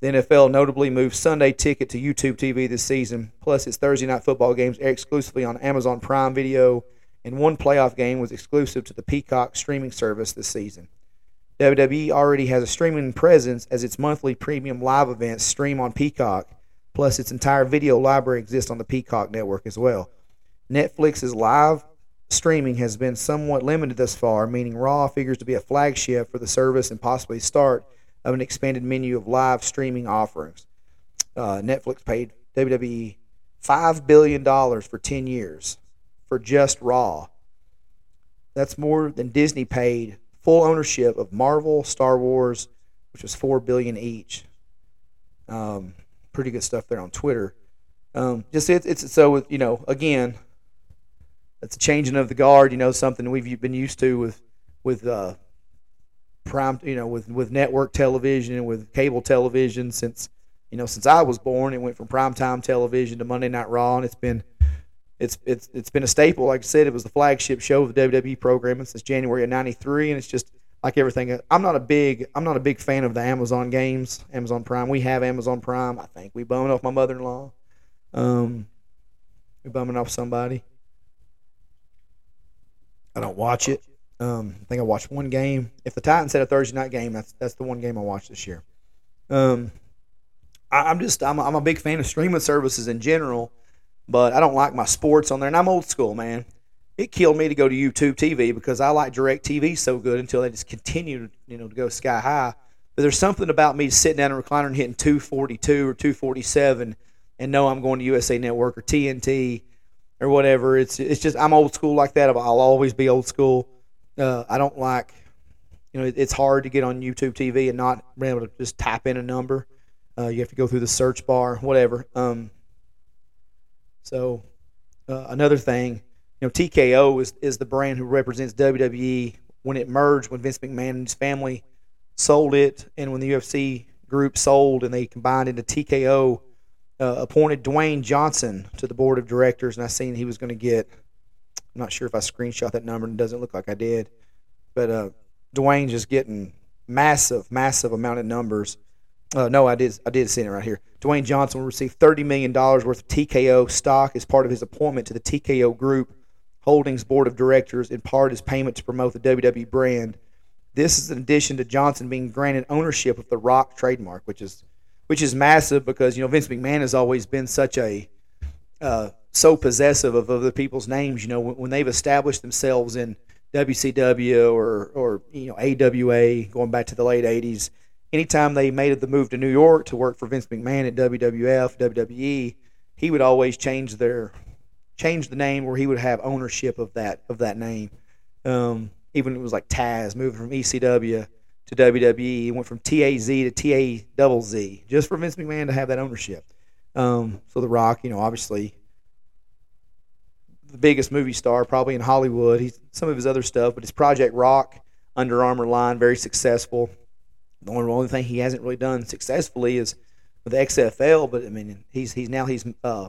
The NFL notably moved Sunday Ticket to YouTube TV this season, plus its Thursday night football games exclusively on Amazon Prime Video, and one playoff game was exclusive to the Peacock streaming service this season. WWE already has a streaming presence as its monthly premium live events stream on Peacock, plus its entire video library exists on the Peacock network as well. Netflix's live streaming has been somewhat limited thus far, meaning Raw figures to be a flagship for the service and possibly start of an expanded menu of live streaming offerings. Uh, Netflix paid WWE $5 billion for 10 years for just Raw. That's more than Disney paid full ownership of Marvel, Star Wars, which was 4 billion each. Um, pretty good stuff there on Twitter. Um, just it, it's so you know again, it's a changing of the guard. You know something we've been used to with with uh, prime, you know, with with network television and with cable television since you know since I was born. It went from primetime television to Monday Night Raw, and it's been it's it's it's been a staple. Like I said, it was the flagship show of the WWE programming since January of '93, and it's just like everything. I'm not a big I'm not a big fan of the Amazon games, Amazon Prime. We have Amazon Prime. I think we bumming off my mother-in-law. Um, we bumming off somebody. I don't watch it. Um, I think I watched one game. If the Titans had a Thursday night game, that's that's the one game I watched this year. Um, I, am just I'm a, I'm a big fan of streaming services in general, but I don't like my sports on there. And I'm old school, man. It killed me to go to YouTube TV because I like DirecTV so good until they just continued, you know, to go sky high. But there's something about me sitting down in a recliner and hitting 242 or 247 and know I'm going to USA Network or TNT or whatever. It's it's just I'm old school like that. I'll always be old school. Uh, I don't like, you know, it's hard to get on YouTube TV and not be able to just type in a number. Uh, you have to go through the search bar, whatever. Um, so uh, another thing, you know, TKO is is the brand who represents WWE when it merged when Vince McMahon and his family sold it, and when the UFC group sold and they combined into TKO. Uh, appointed Dwayne Johnson to the board of directors, and I seen he was going to get I'm not sure if I screenshot that number. It doesn't look like I did. But uh, Dwayne just getting massive, massive amount of numbers. Uh, no, I did. I did see it right here. Dwayne Johnson will receive thirty million dollars worth of TKO stock as part of his appointment to the TKO Group Holdings Board of Directors. In part, as payment to promote the WWE brand. This is in addition to Johnson being granted ownership of the Rock trademark, which is which is massive because you know Vince McMahon has always been such a uh, so possessive of other people's names. You know, when, when, they've established themselves in WCW or or you know AWA, going back to the late '80s, anytime they made the move to New York to work for Vince McMahon at WWF, WWE, he would always change their change the name where he would have ownership of that of that name. Um, even it was like Taz moving from ECW to WWE, he went from TAZ to TA double Z just for Vince McMahon to have that ownership. Um, so The Rock, you know, obviously the biggest movie star probably in Hollywood. He's some of his other stuff, but his Project Rock Under Armour line very successful. The only, only thing he hasn't really done successfully is with the XFL, but I mean he's he's now he's uh,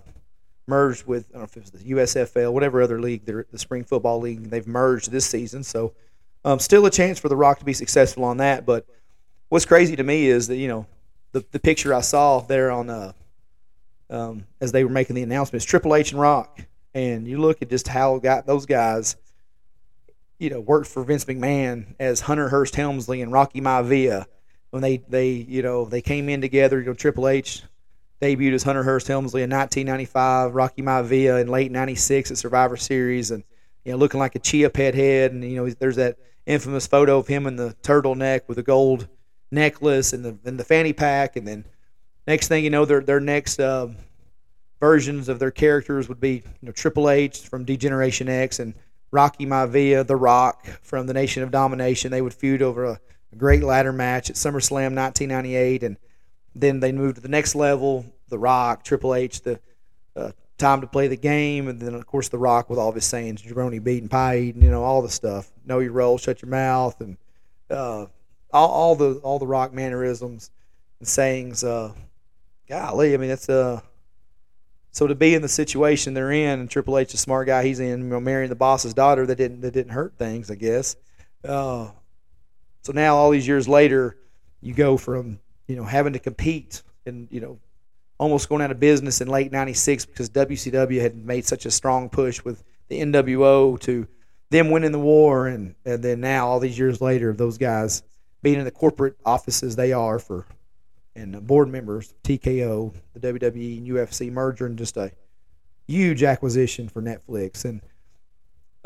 merged with I don't know if it was the USFL, whatever other league, the spring football league. They've merged this season, so um, still a chance for the Rock to be successful on that. But what's crazy to me is that you know the the picture I saw there on uh, um, as they were making the announcements, Triple H and Rock and you look at just how got those guys, you know, worked for Vince McMahon as Hunter Hearst Helmsley and Rocky Maivia. When they they you know they came in together. You know, Triple H debuted as Hunter Hearst Helmsley in 1995, Rocky Maivia in late '96 at Survivor Series, and you know looking like a chia pet head. And you know, there's that infamous photo of him in the turtleneck with a gold necklace and the and the fanny pack, and then next thing you know, their their next uh, versions of their characters would be you know Triple H from D-Generation X and Rocky Maivia, The Rock from the Nation of Domination. They would feud over a, a great ladder match at SummerSlam 1998, and then they moved to the next level. The Rock, Triple H, the uh, time to play the game, and then of course The Rock with all of his sayings, jabroni beating, pie eating, you know, all the stuff. Know your role, shut your mouth, and uh, all, all the all the Rock mannerisms and sayings. Uh, golly, I mean that's uh so to be in the situation they're in, and Triple H, the smart guy he's in, you know, marrying the boss's daughter, that didn't that didn't hurt things, I guess. Uh, so now all these years later, you go from you know having to compete and you know almost going out of business in late '96 because WCW had made such a strong push with the NWO to them winning the war, and and then now all these years later, those guys being in the corporate offices they are for and board members, TKO, the WWE and UFC merger, and just a huge acquisition for Netflix. And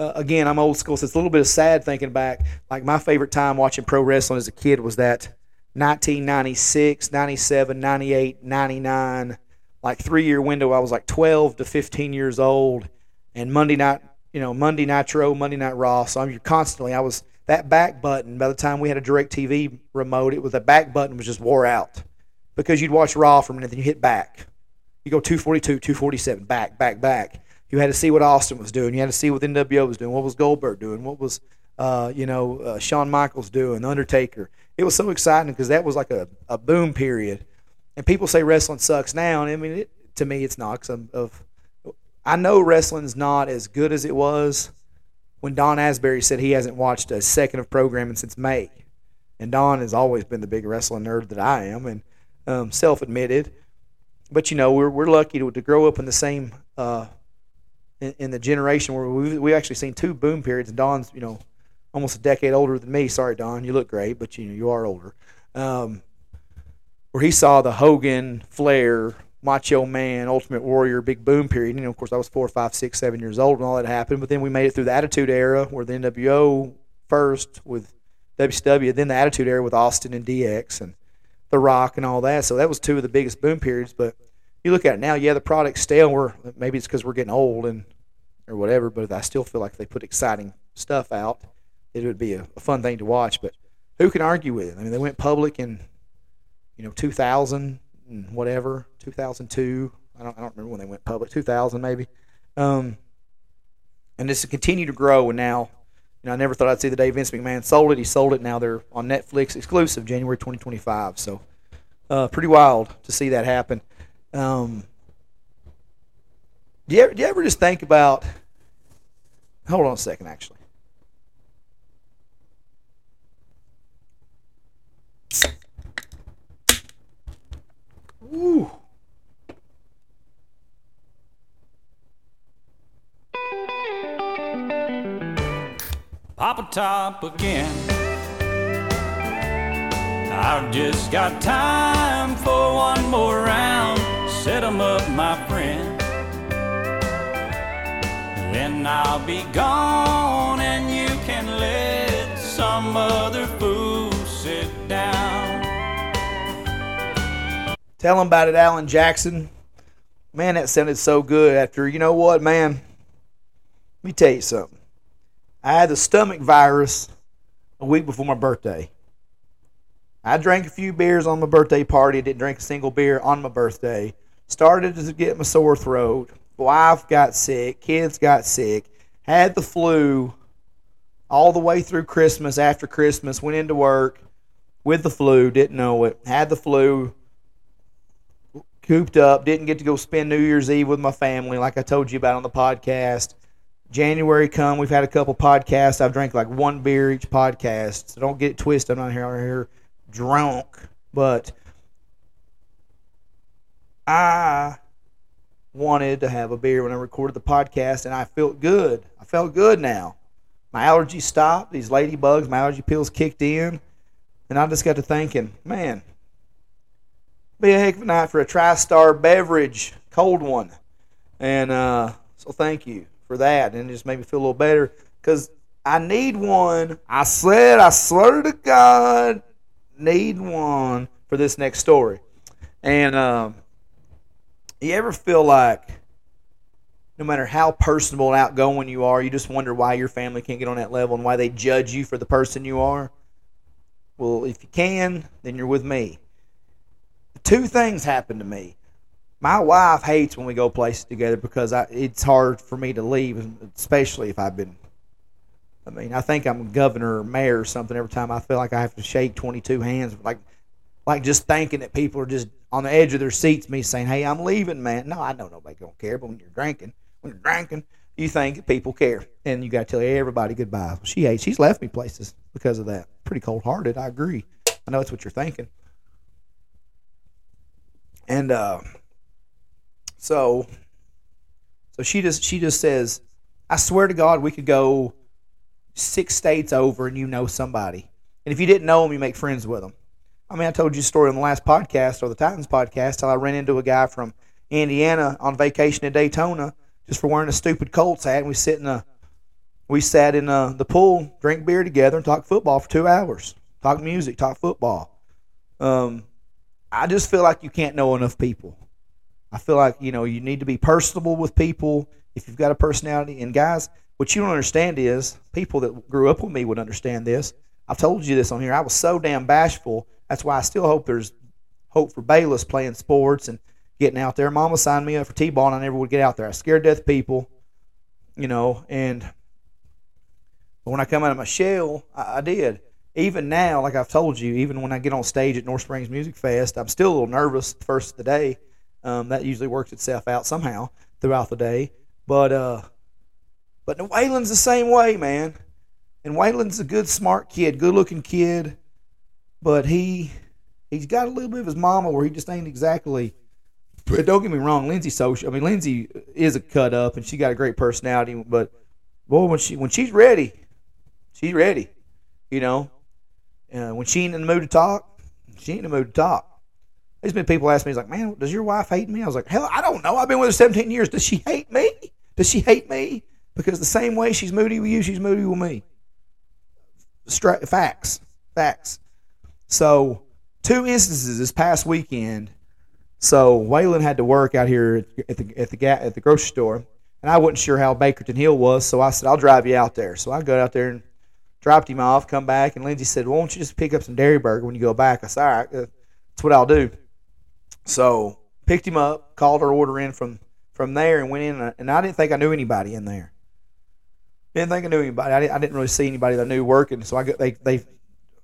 uh, again, I'm old school, so it's a little bit of sad thinking back. Like my favorite time watching pro wrestling as a kid was that 1996, 97, 98, 99, like three year window. I was like 12 to 15 years old, and Monday night, you know, Monday Nitro, Monday Night Raw. So I'm constantly, I was that back button. By the time we had a DirecTV remote, it was the back button was just wore out because you'd watch Raw for a minute, then you hit back. You go 242, 247, back, back, back. You had to see what Austin was doing. You had to see what NWO was doing. What was Goldberg doing? What was, uh, you know, uh, Shawn Michaels doing? Undertaker. It was so exciting because that was like a, a boom period. And people say wrestling sucks now, and I mean, it, to me, it's not. Cause of, I know wrestling's not as good as it was when Don Asbury said he hasn't watched a second of programming since May. And Don has always been the big wrestling nerd that I am. And um, self-admitted. But you know, we're we're lucky to, to grow up in the same uh, in, in, the generation where we we actually seen two boom periods. And Don's you know almost a decade older than me. Sorry, Don, you look great, but you know you are older. Um, where he saw the Hogan, Flair, Macho Man, Ultimate Warrior, big boom period. Know, of course, I was four, five, six, seven years old when all that happened. But then we made it through the Attitude Era, where the NWO first with WCW, then the Attitude Era with Austin and DX, and the Rock and all that. So that was two of the biggest boom periods. But you look at it now, yeah, the product's stale. We're maybe it's because we're getting old and or whatever. But I still feel like they put exciting stuff out, it would be a, a fun thing to watch. But who can argue with it? I mean, they went public in you know 2000 and whatever 2002. I don't I don't remember when they went public. 2000 maybe. Um, and this continue to grow. And now you know, I never thought I'd see the day Vince McMahon sold it. He sold it. Now they're on Netflix exclusive, January 2025. So, uh, pretty wild to see that happen. Um, do you, ever, do you ever just think about? Hold on a second, actually. Ooh. Papa Top again. I've just got time for one more round. Set 'em up, my friend. Then I'll be gone and you can let some other fool sit down. Tell them about it, Alan Jackson. Man, that sounded so good after, you know what, man? Let me tell you something. I had the stomach virus a week before my birthday. I drank a few beers on my birthday party. Didn't drink a single beer on my birthday. Started to get my sore throat. Wife got sick. Kids got sick. Had the flu all the way through Christmas. After Christmas, went into work with the flu. Didn't know it. Had the flu. Cooped up. Didn't get to go spend New Year's Eve with my family like I told you about on the podcast. January come, we've had a couple podcasts. I've drank like one beer each podcast. So don't get twisted. I'm not here, I'm here drunk, but I wanted to have a beer when I recorded the podcast, and I felt good. I felt good now. My allergies stopped. These ladybugs, my allergy pills kicked in. And I just got to thinking, man, be a heck of a night for a TriStar beverage, cold one. And uh, so thank you for that. And it just made me feel a little better because I need one. I said, I swear to God, need one for this next story. And um, you ever feel like no matter how personable and outgoing you are, you just wonder why your family can't get on that level and why they judge you for the person you are? Well, if you can, then you're with me. Two things happen to me. My wife hates when we go places together because I, it's hard for me to leave, especially if I've been. I mean, I think I'm governor or mayor or something every time I feel like I have to shake 22 hands. Like, like just thinking that people are just on the edge of their seats, me saying, "Hey, I'm leaving, man." No, I know nobody don't care, but when you're drinking, when you're drinking, you think people care, and you got to tell everybody goodbye. She hates. She's left me places because of that. Pretty cold hearted. I agree. I know it's what you're thinking. And uh, so, so she just she just says, "I swear to God, we could go six states over, and you know somebody. And if you didn't know them, you make friends with them." I mean, I told you a story on the last podcast or the Titans podcast how I ran into a guy from Indiana on vacation in Daytona just for wearing a stupid Colts hat. And we sit in a we sat in uh, the pool, drink beer together, and talk football for two hours. Talk music, talk football. Um, I just feel like you can't know enough people. I feel like you know you need to be personable with people if you've got a personality. And guys, what you don't understand is people that grew up with me would understand this. I've told you this on here. I was so damn bashful. That's why I still hope there's hope for Bayless playing sports and getting out there. Mama signed me up for T-ball, and I never would get out there. I scared death people, you know. And when I come out of my shell, I, I did even now, like I've told you, even when I get on stage at North Springs Music Fest, I'm still a little nervous the first of the day. Um, that usually works itself out somehow throughout the day. But uh, but Waylon's the same way, man. And Waylon's a good, smart kid, good looking kid. But he he's got a little bit of his mama where he just ain't exactly. But don't get me wrong, Lindsay social. I mean, Lindsay is a cut up, and she got a great personality. But boy, when she when she's ready, she's ready. You know, uh, when she ain't in the mood to talk, she ain't in the mood to talk. There's been people ask me, like, man, does your wife hate me? I was like, hell, I don't know. I've been with her 17 years. Does she hate me? Does she hate me? Because the same way she's moody with you, she's moody with me. Stra- facts. Facts. So, two instances this past weekend. So, Waylon had to work out here at the, at the, at the grocery store, and I wasn't sure how Bakerton Hill was, so I said, I'll drive you out there. So, I go out there and dropped him off, come back, and Lindsay said, well, "Won't you just pick up some Dairy Burger when you go back?" I said, "All right, uh, that's what I'll do." So picked him up, called our order in from from there, and went in. And I didn't think I knew anybody in there. Didn't think I knew anybody. I didn't, I didn't really see anybody that I knew working. So I got, they they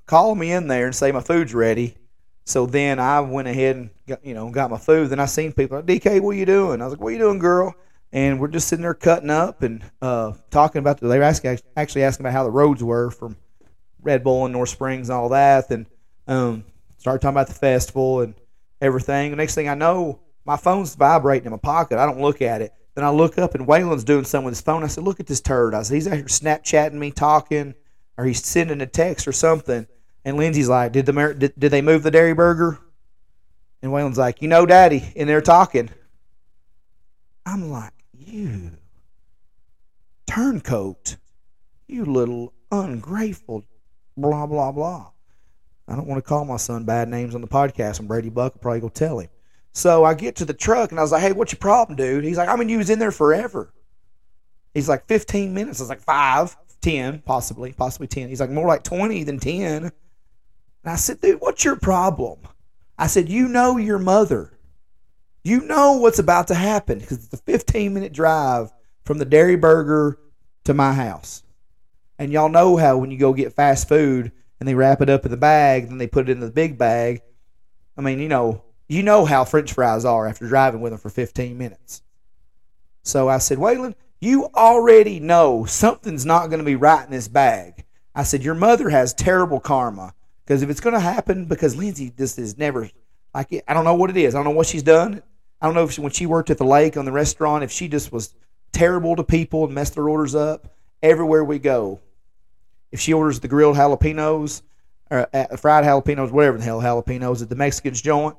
called me in there and say my food's ready. So then I went ahead and got, you know got my food. Then I seen people like DK, what are you doing? I was like, what are you doing, girl? and we're just sitting there cutting up and uh, talking about. The, they were asking, actually asking about how the roads were from Red Bull and North Springs and all that, and um, started talking about the festival and everything. The next thing I know, my phone's vibrating in my pocket. I don't look at it. Then I look up and Waylon's doing something with his phone. I said, "Look at this turd." I said, "He's out here Snapchatting me, talking, or he's sending a text or something." And Lindsay's like, "Did the did, did they move the Dairy Burger?" And Waylon's like, "You know, Daddy," and they're talking. I'm like, you turncoat, you little ungrateful, blah, blah, blah. I don't want to call my son bad names on the podcast, and Brady Buck will probably go tell him. So I get to the truck and I was like, hey, what's your problem, dude? He's like, I mean, you was in there forever. He's like, 15 minutes. I was like, five, 10, possibly, possibly 10. He's like, more like 20 than 10. And I said, dude, what's your problem? I said, you know your mother. You know what's about to happen because it's a 15 minute drive from the Dairy Burger to my house. And y'all know how when you go get fast food and they wrap it up in the bag, then they put it in the big bag. I mean, you know, you know how French fries are after driving with them for 15 minutes. So I said, Waylon, you already know something's not going to be right in this bag. I said, Your mother has terrible karma. Because if it's going to happen, because Lindsay just is never like I don't know what it is. I don't know what she's done. I don't know if she, when she worked at the lake on the restaurant, if she just was terrible to people and messed their orders up everywhere we go. If she orders the grilled jalapenos, or at fried jalapenos, whatever the hell jalapenos at the Mexican's joint,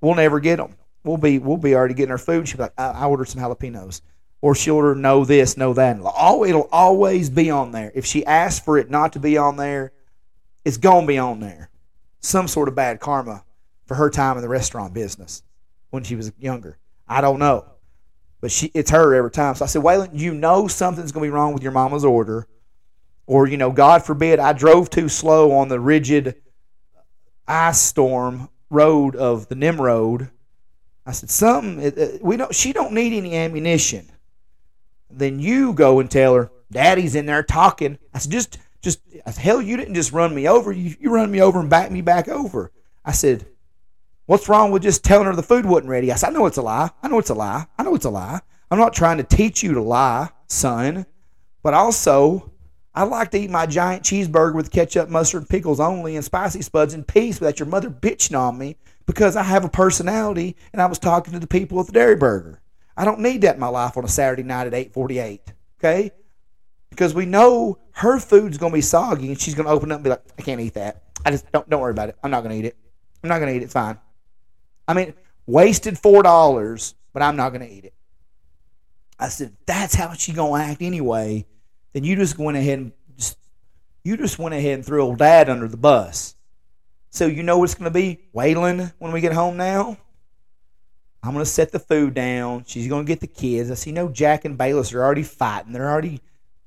we'll never get them. We'll be we'll be already getting our food. She'll be like, I, I ordered some jalapenos, or she'll order no this, no that. It'll, it'll always be on there. If she asks for it not to be on there, it's gonna be on there. Some sort of bad karma for her time in the restaurant business when she was younger. I don't know, but she it's her every time. So I said, Waylon, you know something's gonna be wrong with your mama's order or, you know, God forbid, I drove too slow on the rigid ice storm road of the Nimrod. I said, something, we don't, she don't need any ammunition. Then you go and tell her, Daddy's in there talking. I said, just, just, hell, you didn't just run me over. You, you run me over and back me back over. I said, what's wrong with just telling her the food wasn't ready? I said, I know it's a lie. I know it's a lie. I know it's a lie. I'm not trying to teach you to lie, son. But also, I like to eat my giant cheeseburger with ketchup, mustard, pickles only, and spicy spuds in peace without your mother bitching on me because I have a personality and I was talking to the people at the Dairy Burger. I don't need that in my life on a Saturday night at 8:48. Okay? Because we know her food's gonna be soggy and she's gonna open up and be like, I can't eat that. I just don't don't worry about it. I'm not gonna eat it. I'm not gonna eat it. It's fine. I mean, wasted four dollars, but I'm not gonna eat it. I said, that's how she gonna act anyway then you just went ahead and just, you just went ahead and threw old dad under the bus. So you know what it's going to be, Waylon, when we get home now? I'm going to set the food down. She's going to get the kids. I see no Jack and Bayless are already fighting. They're already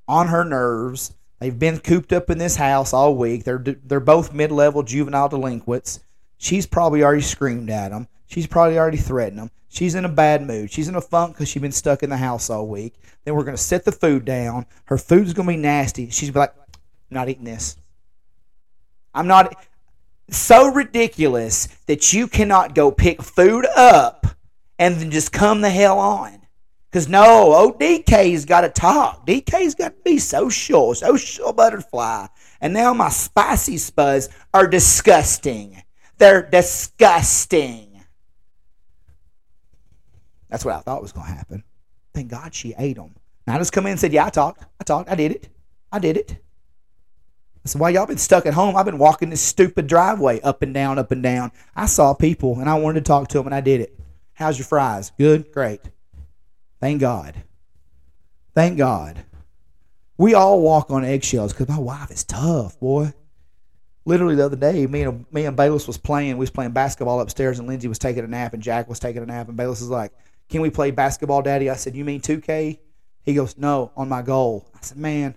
on her nerves. They've been cooped up in this house all week. They're they're both mid-level juvenile delinquents. She's probably already screamed at them. She's probably already threatened them. She's in a bad mood. She's in a funk because she's been stuck in the house all week. Then we're going to set the food down. Her food's going to be nasty. She's be like, I'm not eating this. I'm not. So ridiculous that you cannot go pick food up and then just come the hell on. Because no, old DK's got to talk. DK's got to be social, social butterfly. And now my spicy spuds are disgusting. They're disgusting. That's what I thought was going to happen. Thank God she ate them. And I just come in and said, Yeah, I talked. I talked. I did it. I did it. I said, While y'all been stuck at home, I've been walking this stupid driveway up and down, up and down. I saw people and I wanted to talk to them and I did it. How's your fries? Good? Great. Thank God. Thank God. We all walk on eggshells because my wife is tough, boy. Literally the other day, me and me and Bayless was playing. We was playing basketball upstairs, and Lindsay was taking a nap, and Jack was taking a nap, and Bayless is like, "Can we play basketball, Daddy?" I said, "You mean 2K?" He goes, "No, on my goal." I said, "Man,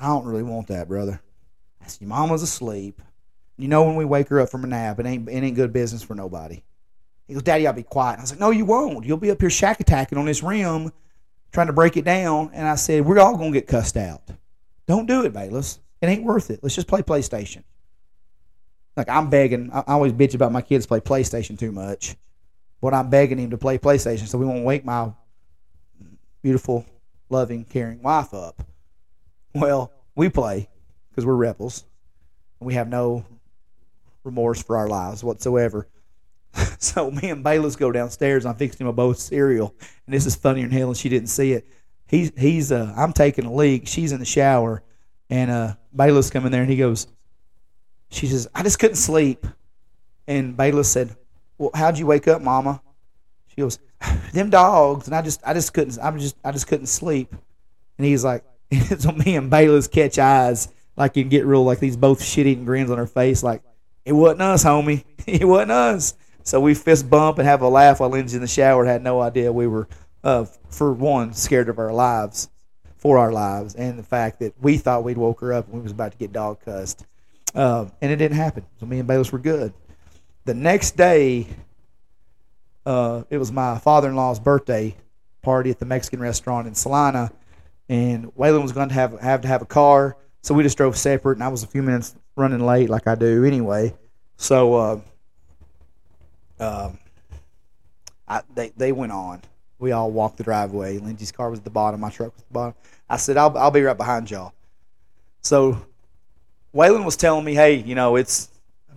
I don't really want that, brother." I said, "Your mama's asleep. You know when we wake her up from a nap, it ain't it ain't good business for nobody." He goes, "Daddy, I'll be quiet." I was like, "No, you won't. You'll be up here shack attacking on this rim, trying to break it down." And I said, "We're all gonna get cussed out. Don't do it, Bayless. It ain't worth it. Let's just play PlayStation." Like I'm begging. I always bitch about my kids play PlayStation too much, but I'm begging him to play PlayStation so we won't wake my beautiful, loving, caring wife up. Well, we play because we're rebels. And We have no remorse for our lives whatsoever. so me and Bayless go downstairs. I'm fixing him a bowl of cereal, and this is funnier than hell, and she didn't see it. He's he's uh, I'm taking a leak. She's in the shower, and uh, Bayless come in there, and he goes, she says, I just couldn't sleep. And Bayless said, Well, how'd you wake up, Mama? She goes, Them dogs. And I just I just couldn't I just I just couldn't sleep. And he's like, so me and Bayless catch eyes like you get real like these both shit eating grins on her face, like, it wasn't us, homie. it wasn't us. So we fist bump and have a laugh while Lindsay in the shower had no idea we were uh, for one, scared of our lives, for our lives, and the fact that we thought we'd woke her up and we was about to get dog cussed. Uh, and it didn't happen. So me and Bayless were good. The next day, uh, it was my father-in-law's birthday party at the Mexican restaurant in Celina, and Waylon was going to have have to have a car, so we just drove separate, and I was a few minutes running late, like I do anyway. So, uh, um, I, they they went on. We all walked the driveway. Lindsay's car was at the bottom. My truck was at the bottom. I said, "I'll I'll be right behind y'all." So Waylon was telling me, hey, you know, it's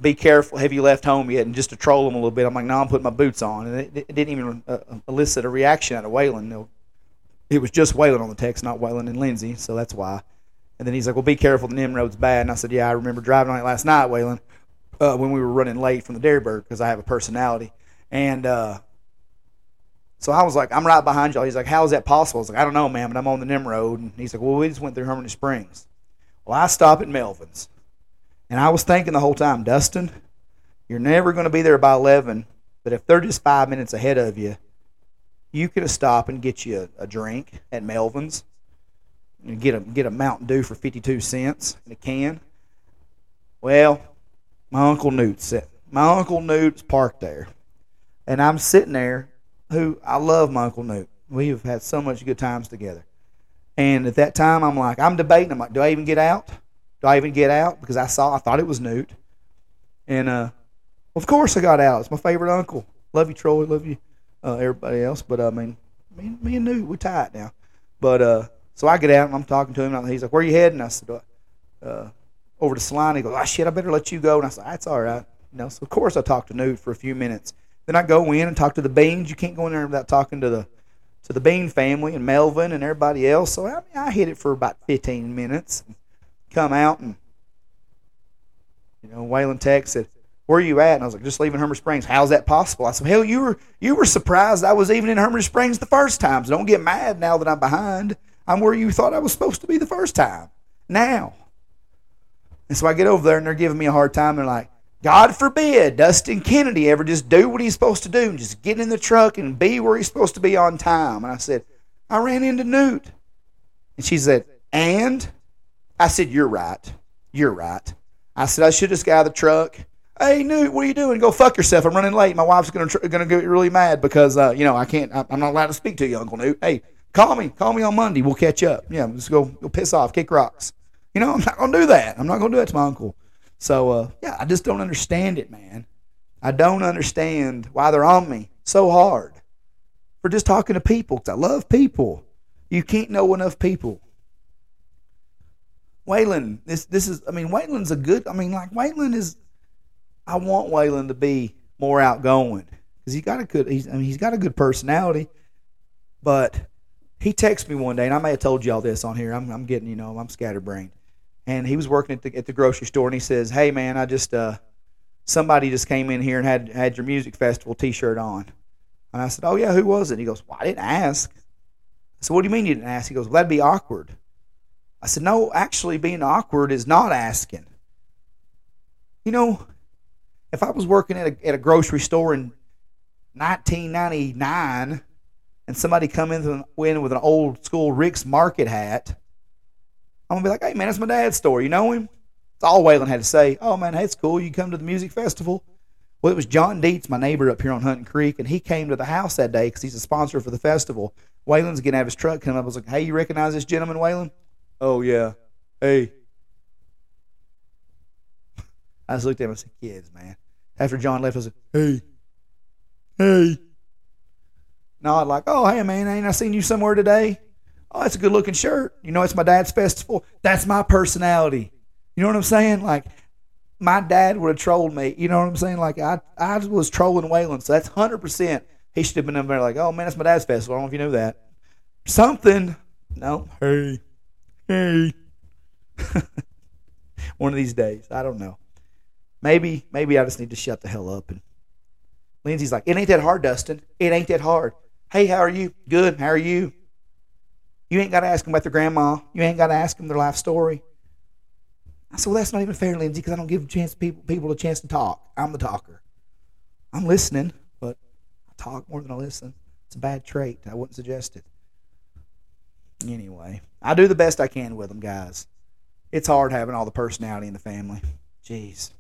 be careful. Have you left home yet? And just to troll him a little bit, I'm like, no, I'm putting my boots on. And it, it didn't even uh, elicit a reaction out of Waylon. It was just Waylon on the text, not Waylon and Lindsay. So that's why. And then he's like, well, be careful. The Nimrod's bad. And I said, yeah, I remember driving on it last night, Waylon, uh, when we were running late from the Dairyburg because I have a personality. And uh, so I was like, I'm right behind y'all. He's like, how is that possible? I was like, I don't know, man, but I'm on the Nimrod. And he's like, well, we just went through Harmony Springs. Well, I stop at Melvin's. And I was thinking the whole time, Dustin, you're never going to be there by 11, but if they're just five minutes ahead of you, you could have stopped and get you a, a drink at Melvin's and get a get a Mountain Dew for 52 cents in a can. Well, my uncle Newt said, my uncle Newt's parked there, and I'm sitting there. Who I love, my uncle Newt. We have had so much good times together. And at that time, I'm like, I'm debating. I'm like, do I even get out? Do I even get out? Because I saw, I thought it was Newt. And uh, of course I got out. It's my favorite uncle. Love you, Troy. Love you, uh, everybody else. But I mean, me, me and Newt, we're tight now. But uh, so I get out and I'm talking to him. And he's like, "Where you heading?" I said, uh, "Over to Celina." He goes, "Ah, shit, I better let you go." And I said, "That's all right." You know, so of course I talked to Newt for a few minutes. Then I go in and talk to the Beans. You can't go in there without talking to the to the Bean family and Melvin and everybody else. So I mean, I hit it for about 15 minutes. Come out and you know, Waylon said, "Where are you at?" And I was like, "Just leaving Hermit Springs." How's that possible? I said, "Hell, you were you were surprised I was even in Hermit Springs the first time. So don't get mad now that I'm behind. I'm where you thought I was supposed to be the first time. Now." And so I get over there and they're giving me a hard time. They're like, God forbid Dustin Kennedy ever just do what he's supposed to do and just get in the truck and be where he's supposed to be on time. And I said, I ran into Newt. And she said, And? I said, You're right. You're right. I said, I should just got the truck. Hey, Newt, what are you doing? Go fuck yourself. I'm running late. My wife's going to gonna get really mad because, uh, you know, I can't, I'm not allowed to speak to you, Uncle Newt. Hey, call me. Call me on Monday. We'll catch up. Yeah, let's go, go piss off, kick rocks. You know, I'm not going to do that. I'm not going to do that to my uncle. So, uh, yeah, I just don't understand it, man. I don't understand why they're on me so hard for just talking to people because I love people. You can't know enough people. Waylon, this this is I mean Waylon's a good I mean like Waylon is I want Waylon to be more outgoing because he got a good he's I mean he's got a good personality, but he texted me one day and I may have told you all this on here. I'm I'm getting you know I'm scatterbrained. And he was working at the, at the grocery store and he says hey man i just uh somebody just came in here and had had your music festival t-shirt on. And i said oh yeah who was it? He goes well i didn't ask. I said what do you mean you didn't ask? He goes well that'd be awkward i said no actually being awkward is not asking you know if i was working at a, at a grocery store in 1999 and somebody come in with an old school rick's market hat I'm gonna be like, hey man, that's my dad's store. You know him? That's all Waylon had to say. Oh man, hey, it's cool. You come to the music festival. Well, it was John Dietz, my neighbor up here on Hunting Creek, and he came to the house that day because he's a sponsor for the festival. Waylon's out of his truck, coming up. I was like, hey, you recognize this gentleman, Waylon? Oh yeah. Hey. I just looked at him and said, kids, man. After John left, I said, hey. Hey. Nod like, oh, hey, man, ain't I seen you somewhere today? Oh, that's a good looking shirt. You know, it's my dad's festival. That's my personality. You know what I'm saying? Like, my dad would have trolled me. You know what I'm saying? Like, I, I was trolling Waylon. So that's 100%. He should have been up there like, oh, man, that's my dad's festival. I don't know if you knew that. Something. No. Hey. Hey. One of these days. I don't know. Maybe, maybe I just need to shut the hell up. And Lindsay's like, it ain't that hard, Dustin. It ain't that hard. Hey, how are you? Good. How are you? You ain't got to ask them about their grandma. You ain't got to ask them their life story. I said, well, that's not even fair, Lindsay, because I don't give chance people people a chance to talk. I'm the talker. I'm listening, but I talk more than I listen. It's a bad trait. I wouldn't suggest it. Anyway, I do the best I can with them, guys. It's hard having all the personality in the family. Jeez.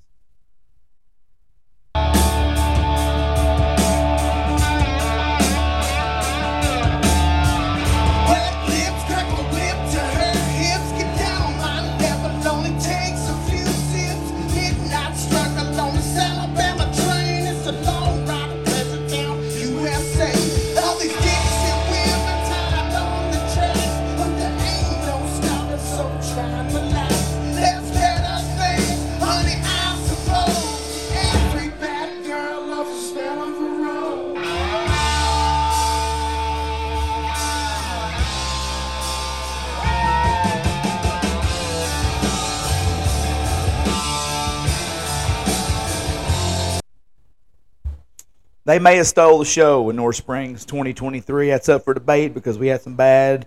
They may have stole the show in North Springs 2023. That's up for debate because we had some bad,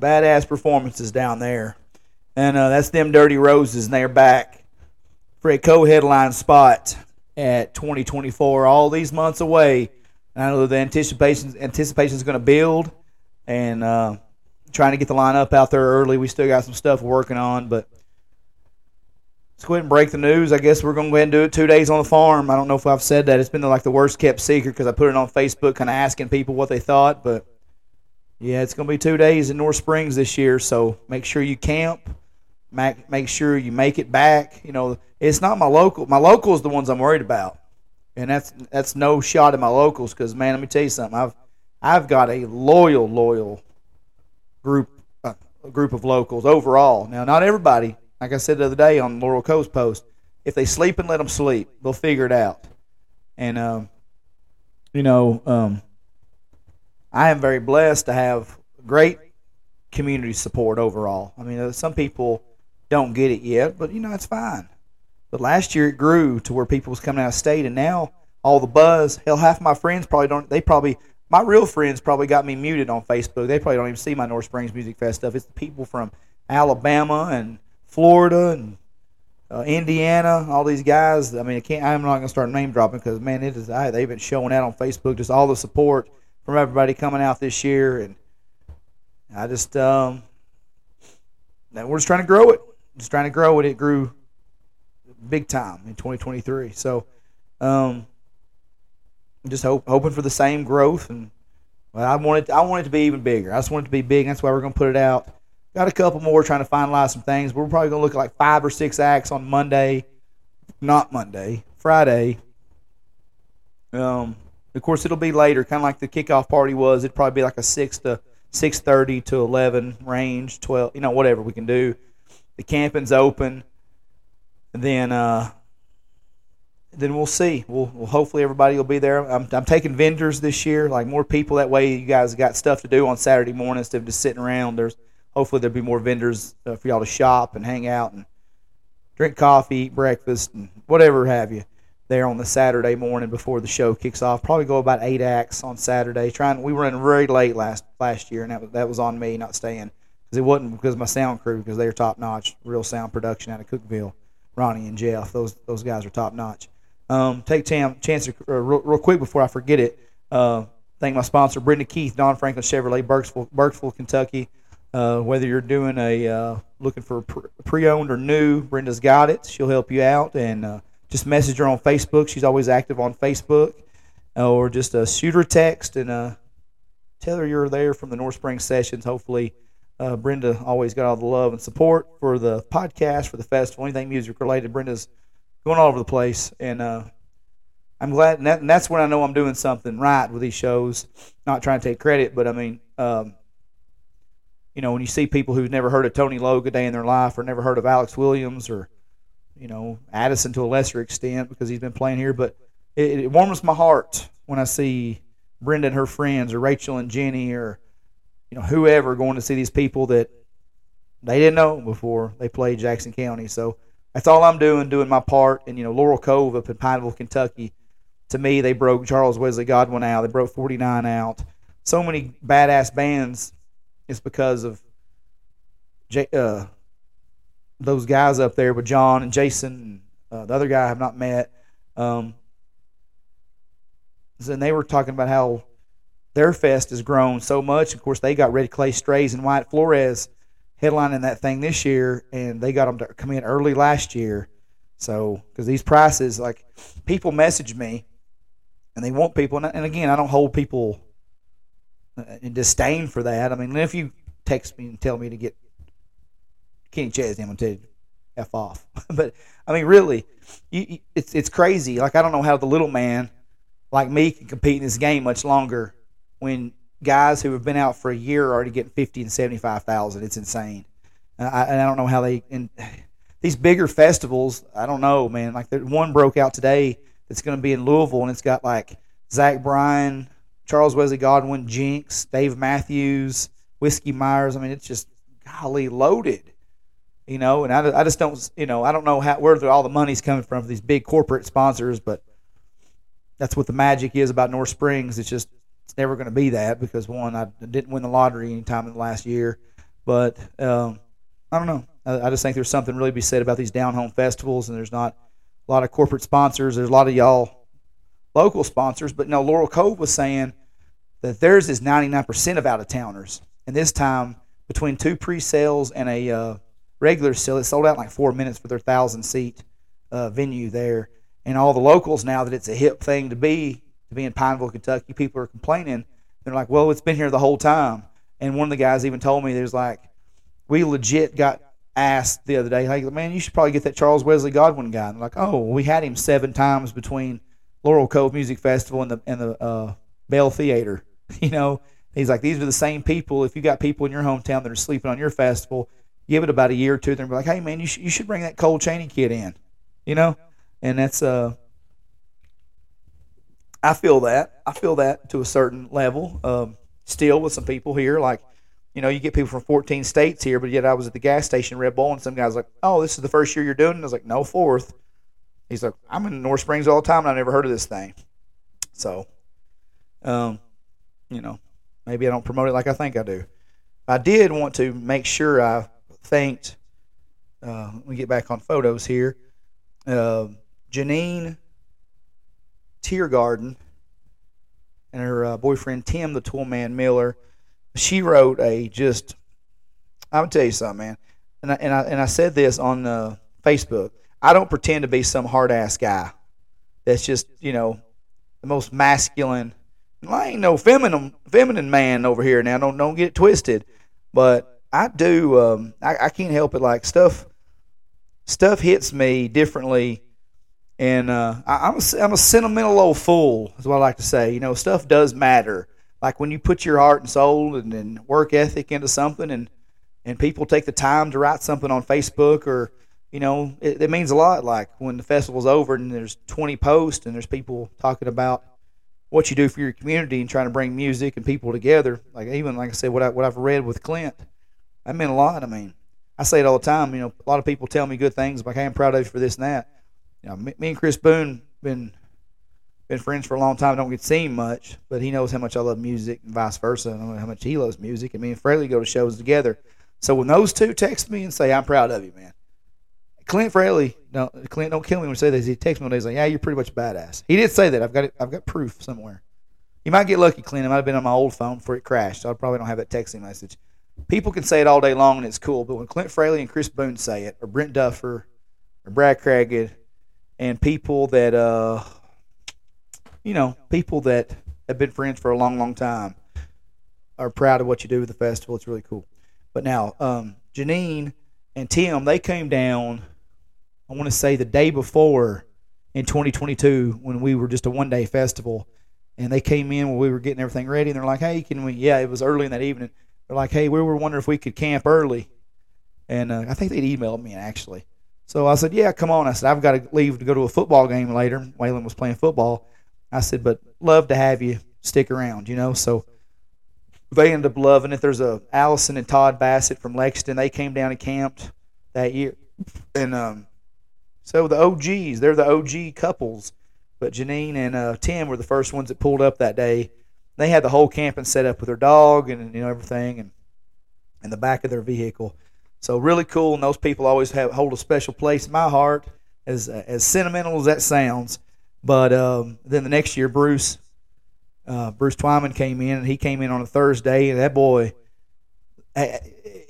badass performances down there, and uh, that's them Dirty Roses, and they're back for a co-headline spot at 2024. All these months away, I know the anticipation anticipation is going to build, and uh, trying to get the lineup out there early. We still got some stuff working on, but go ahead and break the news. I guess we're going to go ahead and do it two days on the farm. I don't know if I've said that. It's been like the worst kept secret because I put it on Facebook, kind of asking people what they thought. But yeah, it's going to be two days in North Springs this year. So make sure you camp. Make sure you make it back. You know, it's not my local. My locals the ones I'm worried about, and that's that's no shot at my locals because man, let me tell you something. I've I've got a loyal loyal group uh, group of locals overall. Now, not everybody like I said the other day on Laurel Coast Post, if they sleep and let them sleep, they'll figure it out. And um, you know, um, I am very blessed to have great community support overall. I mean, uh, some people don't get it yet, but you know, it's fine. But last year it grew to where people was coming out of state, and now all the buzz. Hell, half my friends probably don't. They probably my real friends probably got me muted on Facebook. They probably don't even see my North Springs Music Fest stuff. It's the people from Alabama and Florida and uh, Indiana, all these guys. I mean, I can't. I'm not gonna start name dropping because man, it is. I, they've been showing out on Facebook just all the support from everybody coming out this year, and I just um, we're just trying to grow it. Just trying to grow it. It grew big time in 2023. So, um, just hope, hoping for the same growth, and well, I want it. I want it to be even bigger. I just want it to be big. That's why we're gonna put it out Got a couple more trying to finalize some things. We're probably going to look at like five or six acts on Monday. Not Monday, Friday. Um, of course, it'll be later, kind of like the kickoff party was. It'd probably be like a six to six thirty to eleven range, twelve. You know, whatever we can do. The camping's open. And then, uh, then we'll see. We'll, we'll hopefully everybody will be there. I'm, I'm taking vendors this year, like more people. That way, you guys got stuff to do on Saturday morning instead of just sitting around. There's hopefully there'll be more vendors uh, for y'all to shop and hang out and drink coffee, eat breakfast, and whatever have you there on the Saturday morning before the show kicks off. Probably go about eight acts on Saturday. Trying we were running very late last last year, and that was that was on me not staying because it wasn't because my sound crew because they are top notch, real sound production out of Cookeville. Ronnie and Jeff, those those guys are top notch. Um, take tam, chance to, uh, real, real, quick before I forget it. Uh, thank my sponsor, Brenda Keith, Don Franklin Chevrolet, Burkesville, Burkesville, Kentucky. Uh, whether you're doing a uh, looking for pre-owned or new, Brenda's got it. She'll help you out, and uh, just message her on Facebook. She's always active on Facebook, or just uh, shoot her text and uh, tell her you're there from the North Spring sessions. Hopefully, uh, Brenda always got all the love and support for the podcast, for the festival, anything music related. Brenda's going all over the place, and I'm glad. And, that, and, that's when I know I'm doing something right with these shows. Not trying to take credit, but I mean. Um, you know, when you see people who've never heard of Tony Logue a day in their life or never heard of Alex Williams or, you know, Addison to a lesser extent because he's been playing here, but it, it warms my heart when I see Brenda and her friends or Rachel and Jenny or, you know, whoever going to see these people that they didn't know before they played Jackson County. So that's all I'm doing, doing my part. And, you know, Laurel Cove up in Pineville, Kentucky, to me, they broke Charles Wesley Godwin out. They broke 49 out. So many badass bands it's because of J- uh, those guys up there with John and Jason. And, uh, the other guy I have not met. Um, and they were talking about how their fest has grown so much. Of course, they got Red Clay Strays and Wyatt Flores headlining that thing this year, and they got them to come in early last year. So, because these prices, like people message me, and they want people, and, and again, I don't hold people Uh, in disdain for that. I mean, if you text me and tell me to get Kenny Chesney, I'm gonna tell you f off. but I mean, really, you, it's it's crazy. Like I don't know how the little man like me can compete in this game much longer when guys who have been out for a year are already getting fifty and seventy five thousand. It's insane. And I, and I don't know how they and these bigger festivals. I don't know, man. Like one broke out today that's going to be in Louisville, and it's got like Zach Bryan, Charles Wesley Godwin, Jinx, Dave Matthews, Whiskey Myers. I mean, it's just golly loaded, you know. And I, I just don't, you know, I don't know how where all the money's coming from for these big corporate sponsors, but that's what the magic is about North Springs. It's just it's never going to be that because one, I didn't win the lottery anytime in the last year, but um, I don't know. I, I just think there's something really to be said about these down home festivals, and there's not a lot of corporate sponsors. There's a lot of y'all local sponsors, but no, Laurel Cove was saying that theirs is 99% of out of towners, and this time between two pre-sales and a uh, regular sale, it sold out in like four minutes for their thousand seat uh, venue there. And all the locals now that it's a hip thing to be to be in Pineville, Kentucky, people are complaining. They're like, "Well, it's been here the whole time." And one of the guys even told me there's like, we legit got asked the other day, "Hey, man, you should probably get that Charles Wesley Godwin guy." And like, "Oh, we had him seven times between Laurel Cove Music Festival and the and the uh, Bell Theater." You know, he's like, "These are the same people. If you got people in your hometown that are sleeping on your festival, give it about a year or two, they're like, "Hey, man, you should you should bring that Cole Chaney kid in." You know, and that's uh. I feel that. I feel that to a certain level. Um, still with some people here, like you know, you get people from 14 states here, but yet I was at the gas station Red Bull, and some guy's like, "Oh, this is the first year you're doing." it? I was like, "No, fourth. He's like, "I'm in North Springs all the time, and I never heard of this thing." So, um, you know, maybe I don't promote it like I think I do. I did want to make sure I thanked. Uh, let me get back on photos here. Uh, Janine Tiergarden and her uh, boyfriend Tim, the Toolman Miller she wrote a just. I'm gonna tell you something, man, and I, and I and I said this on uh, Facebook. I don't pretend to be some hard ass guy. That's just you know the most masculine. I ain't no feminine feminine man over here now. Don't don't get it twisted. But I do. Um, I, I can't help it. Like stuff stuff hits me differently and uh, I, am a, I'm a sentimental old fool, is what I like to say. You know, stuff does matter like when you put your heart and soul and, and work ethic into something and and people take the time to write something on Facebook or you know it, it, means a lot like when the festival's over and there's 20 posts and there's people talking about what you do for your community and trying to bring music and people together like even like I said what I what I've read with Clint that meant a lot I mean I say it all the time you know a lot of people tell me good things like hey I'm proud of you for this and that you know me, me and Chris Boone been been friends for a long time. Don't get seen much, but he knows how much I love music and vice versa. I know how much he loves music. And me and Fraley go to shows together. So when those two text me and say, I'm proud of you, man. Clint Fraley, no, Clint, don't kill me when I say this. He texts me one day, he's like, yeah, you're pretty much badass. He did say that. I've got it. I've got proof somewhere. You might get lucky, Clint. It might have been on my old phone before it crashed. So I probably don't have that texting message. People can say it all day long and it's cool, but when Clint Fraley and Chris Boone say it, or Brent Duffer, or Brad Cragged, and people that uh, you know, people that have been friends for a long, long time are proud of what you do with the festival. It's really cool. But now, um, Janine and Tim, they came down, I want to say the day before in 2022 when we were just a one day festival. And they came in when we were getting everything ready. And they're like, hey, can we? Yeah, it was early in that evening. They're like, hey, we were wondering if we could camp early. And uh, I think they'd emailed me actually. So I said, yeah, come on. I said, I've got to leave to go to a football game later. Waylon was playing football. I said, but love to have you stick around, you know. So they ended up loving it. There's a Allison and Todd Bassett from Lexington. They came down and camped that year, and um, so the OGs, they're the OG couples. But Janine and uh, Tim were the first ones that pulled up that day. They had the whole camping set up with their dog and you know everything, and in the back of their vehicle. So really cool, and those people always have hold a special place in my heart. As as sentimental as that sounds, but um, then the next year, Bruce uh, Bruce Twyman came in, and he came in on a Thursday, and that boy.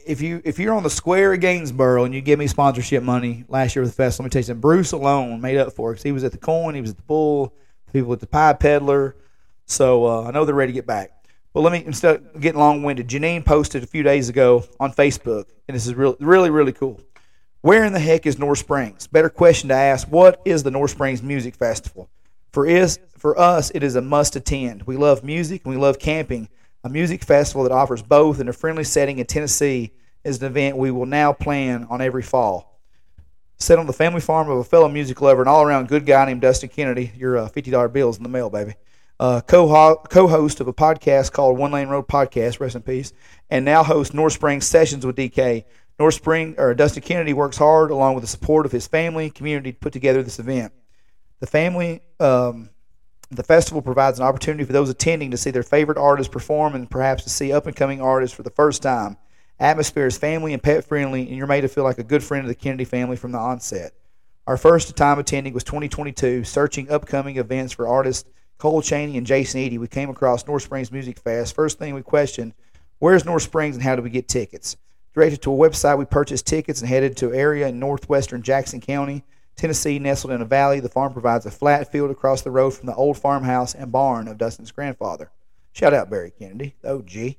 If you if you're on the square at Gainsboro and you give me sponsorship money last year with the fest, let me tell you something. Bruce alone made up for it because he was at the coin, he was at the bull, people at the pie peddler. So uh, I know they're ready to get back. But let me instead of getting long winded, Janine posted a few days ago on Facebook, and this is really really really cool. Where in the heck is North Springs? Better question to ask, what is the North Springs Music Festival? For is for us it is a must attend. We love music and we love camping. A music festival that offers both in a friendly setting in Tennessee is an event we will now plan on every fall. Set on the family farm of a fellow music lover and all around good guy named Dustin Kennedy. Your uh, $50 bills in the mail, baby. Uh, co host of a podcast called One Lane Road Podcast, rest in peace, and now host North Springs Sessions with DK. North Spring or Dustin Kennedy works hard, along with the support of his family community, to put together this event. The family um, The festival provides an opportunity for those attending to see their favorite artists perform and perhaps to see up and coming artists for the first time. Atmosphere is family and pet friendly, and you're made to feel like a good friend of the Kennedy family from the onset. Our first time attending was 2022, searching upcoming events for artists Cole Chaney and Jason Eady. We came across North Springs Music Fest. First thing we questioned, where's North Springs and how do we get tickets? Directed to a website, we purchased tickets and headed to an area in northwestern Jackson County, Tennessee, nestled in a valley. The farm provides a flat field across the road from the old farmhouse and barn of Dustin's grandfather. Shout out Barry Kennedy, OG.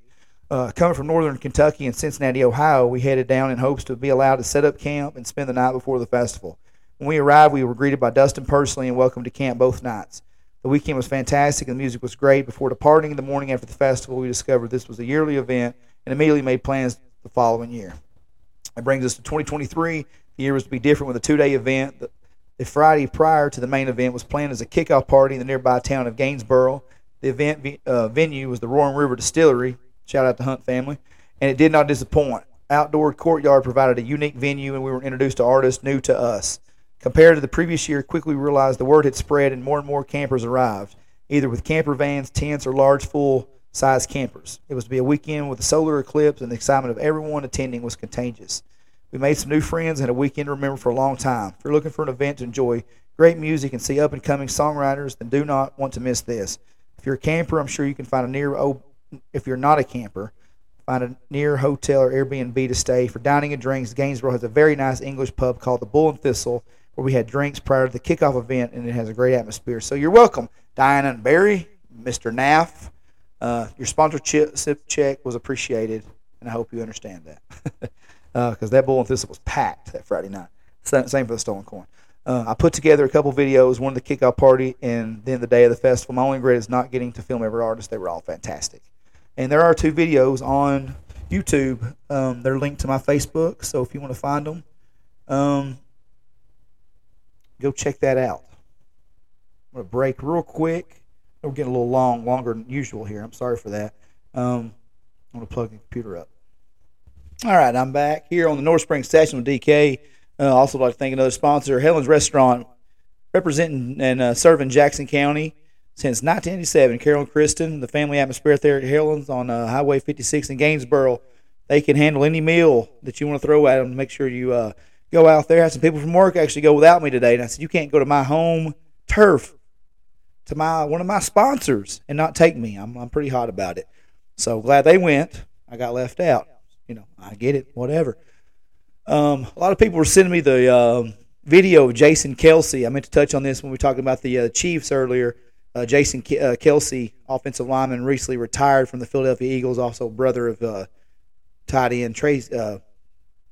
Uh, coming from northern Kentucky and Cincinnati, Ohio, we headed down in hopes to be allowed to set up camp and spend the night before the festival. When we arrived, we were greeted by Dustin personally and welcomed to camp both nights. The weekend was fantastic and the music was great. Before departing the morning after the festival, we discovered this was a yearly event and immediately made plans the following year. That brings us to 2023. The year was to be different with a two day event. The, the Friday prior to the main event was planned as a kickoff party in the nearby town of Gainsboro. The event uh, venue was the Roaring River Distillery. Shout out to Hunt family. And it did not disappoint. Outdoor courtyard provided a unique venue, and we were introduced to artists new to us. Compared to the previous year, quickly realized the word had spread and more and more campers arrived, either with camper vans, tents, or large full size campers. It was to be a weekend with a solar eclipse, and the excitement of everyone attending was contagious. We made some new friends and a weekend to remember for a long time. If you're looking for an event to enjoy great music and see up and coming songwriters, then do not want to miss this. If you're a camper, I'm sure you can find a near. Oh, if you're not a camper, find a near hotel or Airbnb to stay for dining and drinks. Gainsboro has a very nice English pub called the Bull and Thistle where we had drinks prior to the kickoff event, and it has a great atmosphere. So you're welcome, Diana and Barry, Mr. Naff. Uh, your sponsorship check was appreciated, and I hope you understand that. Because uh, that bull and thistle was packed that Friday night. Same for the stolen coin. Uh, I put together a couple videos, one of the kickoff party, and then the day of the festival. My only regret is not getting to film every artist. They were all fantastic. And there are two videos on YouTube. Um, they're linked to my Facebook, so if you want to find them, um, Go check that out. I'm going to break real quick. We're getting a little long, longer than usual here. I'm sorry for that. Um, I'm going to plug the computer up. All right, I'm back here on the North Spring session with DK. Uh, also, like to thank another sponsor, Helen's Restaurant, representing and uh, serving Jackson County since 1987. Carol and Kristen, the family atmosphere there at Helen's on uh, Highway 56 in Gainsboro. They can handle any meal that you want to throw at them. Make sure you uh, go out there. I had some people from work actually go without me today, and I said, "You can't go to my home turf, to my one of my sponsors, and not take me." I'm I'm pretty hot about it. So glad they went. I got left out. You know, I get it. Whatever. Um, a lot of people were sending me the uh, video of Jason Kelce. I meant to touch on this when we were talking about the uh, Chiefs earlier. Uh, Jason Ke- uh, Kelce, offensive lineman, recently retired from the Philadelphia Eagles, also brother of uh, tight end Trace, uh,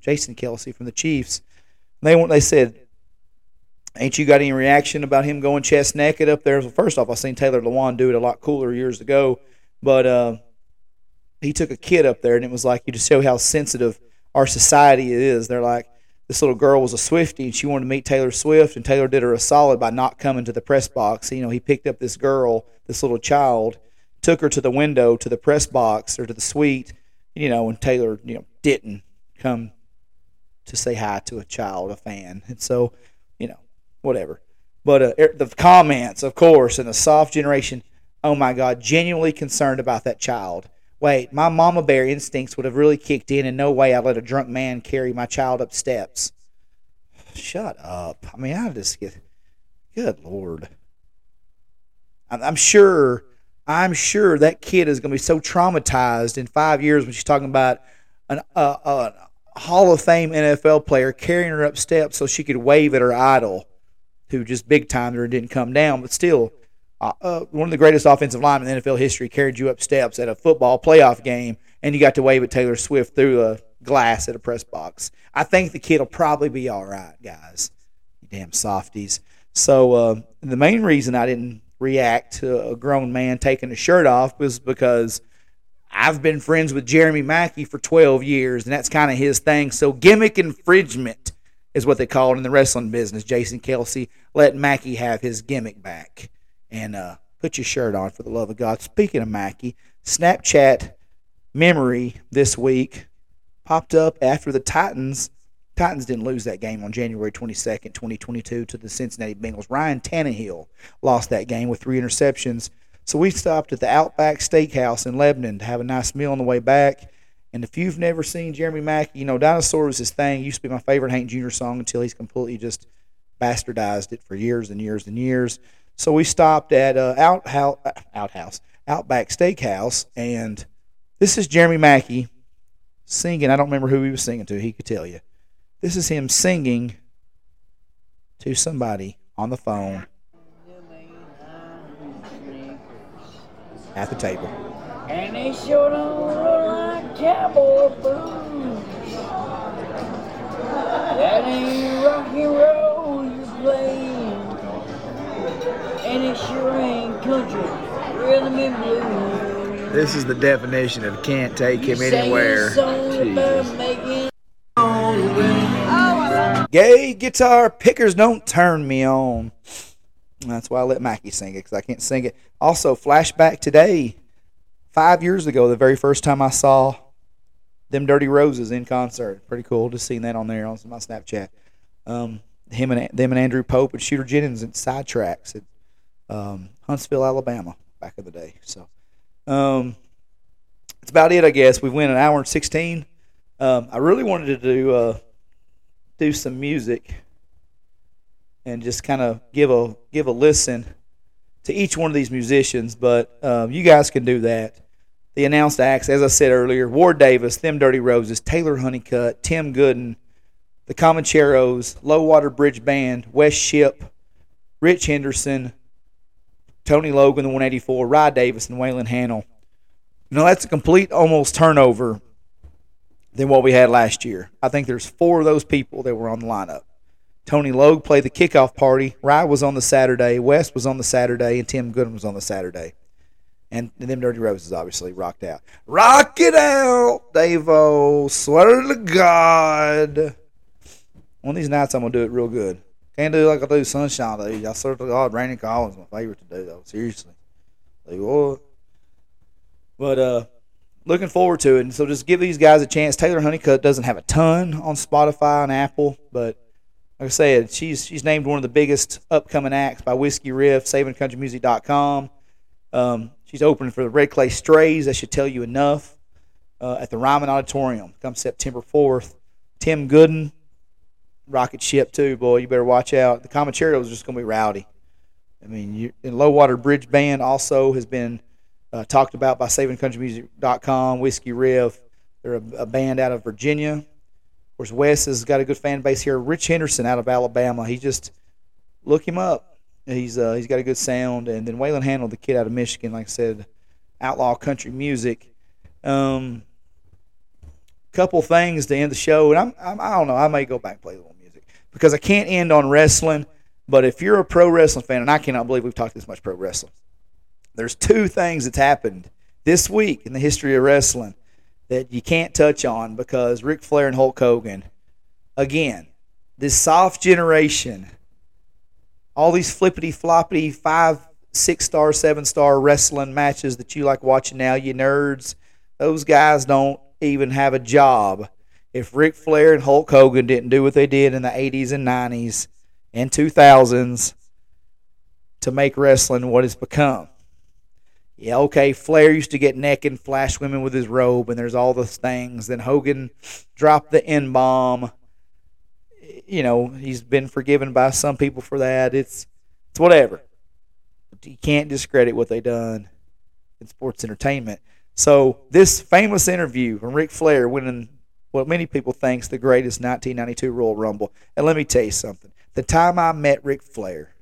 Jason Kelce from the Chiefs. They they said, "Ain't you got any reaction about him going chest naked up there?" Well, first off, I seen Taylor Lewan do it a lot cooler years ago, but uh, he took a kid up there, and it was like you just show how sensitive our society is. They're like, this little girl was a Swifty, and she wanted to meet Taylor Swift, and Taylor did her a solid by not coming to the press box. You know, he picked up this girl, this little child, took her to the window, to the press box, or to the suite, you know, and Taylor, you know, didn't come to say hi to a child, a fan. And so, you know, whatever. But uh, er, the comments, of course, and the soft generation, oh my God, genuinely concerned about that child. Wait, my mama bear instincts would have really kicked in, and no way I'd let a drunk man carry my child up steps. Shut up. I mean, I just get, good Lord. I'm sure, I'm sure that kid is going to be so traumatized in five years when she's talking about an, uh, uh, Hall of Fame NFL player carrying her up steps so she could wave at her idol, who just big timed her and didn't come down. But still, uh, uh, one of the greatest offensive linemen in NFL history carried you up steps at a football playoff game, and you got to wave at Taylor Swift through a glass at a press box. I think the kid will probably be all right, guys. You damn softies. So uh, the main reason I didn't react to a grown man taking his shirt off was because – I've been friends with Jeremy Mackie for 12 years, and that's kind of his thing. So gimmick infringement is what they call it in the wrestling business. Jason Kelce let Mackie have his gimmick back. And uh, put your shirt on for the love of God. Speaking of Mackie, Snapchat memory this week popped up after the Titans Titans didn't lose that game on January 22nd, 2022 to the Cincinnati Bengals. Ryan Tannehill lost that game with three interceptions. So we stopped at the Outback Steakhouse in Lebanon to have a nice meal on the way back. And if you've never seen Jeremy Mackie, you know, Dinosaur was his thing. Used to be my favorite Hank Jr. song until he's completely just bastardized it for years and years and years. So we stopped at uh, Outhouse, Outhouse, Outback Steakhouse, and this is Jeremy Mackie singing. I don't remember who he was singing to. He could tell you. This is him singing to somebody on the phone at the table. And look like cowboy. That ain't rock and roll you're playing. And it sure ain't country, rhythm and blues. This is the definition of can't take him You anywhere. a song about making all the way. Gay guitar pickers don't turn me on. That's why I let Mackie sing it because I can't sing it. Also, flashback today, five years ago, the very first time I saw them Dirty Roses in concert. Pretty cool. Just seeing that on there on my Snapchat. Um, him and them and Andrew Pope and Shooter Jennings and Sidetracks um, Huntsville, Alabama, back in the day. So, um, that's about it, I guess. We went an hour and sixteen. Um, I really wanted to do uh, do some music and just kind of give a give a listen to each one of these musicians. But um, you guys can do that. The announced acts, as I said earlier, Ward Davis, Them Dirty Roses, Taylor Honeycutt, Tim Gooden, the Comancheros, Low Water Bridge Band, West Ship, Ritch Henderson, Tony Logan, the 184, Rye Davis, and Waylon Hanel. You know, that's a complete almost turnover than what we had last year. I think there's four of those people that were on the lineup. Tony Logue played the kickoff party. Rye was on the Saturday. West was on the Saturday, and Tim Gooden was on the Saturday. And, and them Dirty Roses obviously rocked out. Rock it out, Davo. Swear to God. One of these nights I'm gonna do it real good. Can't do like I do Sunshine Day. I swear to God, Randy Collins my favorite to do though. Seriously. Like what? But uh looking forward to it. And so just give these guys a chance. Taylor Honeycutt doesn't have a ton on Spotify and Apple, but like I said, she's she's named one of the biggest upcoming acts by Whiskey Riff, SavingCountryMusic.com. Um, she's opening for the Red Clay Strays. That should tell you enough. Uh, at the Ryman Auditorium, come September fourth. Tim Gooden, rocket ship too, boy. You better watch out. The Comancheros is just gonna be rowdy. I mean, you, and Low Water Bridge Band also has been uh, talked about by SavingCountryMusic.com. Whiskey Riff, they're a, a band out of Virginia. Of course, Wes has got a good fan base here. Ritch Henderson out of Alabama. He just look him up. He's uh, he's got a good sound. And then Waylon Hanel, the kid out of Michigan, like I said, outlaw country music. Um, couple things to end the show, and I'm, I'm I don't know. I may go back and play a little because I can't end on wrestling. But if you're a pro wrestling fan, and I cannot believe we've talked this much pro wrestling, there's two things that's happened this week in the history of wrestling that you can't touch on because Ric Flair and Hulk Hogan, again, this soft generation, all these flippity floppity five, six star, seven star wrestling matches that you like watching now, you nerds, those guys don't even have a job. If Ric Flair and Hulk Hogan didn't do what they did in the 80s and 90s and 2000s to make wrestling what it's become. Yeah, okay. Flair used to get naked and flash women with his robe, and there's all those things. Then Hogan dropped the N bomb. You know, he's been forgiven by some people for that. It's it's whatever. You can't discredit what they done in sports entertainment. So this famous interview from Ric Flair winning what many people think think's the greatest 1992 Royal Rumble. And let me tell you something. The time I met Ric Flair,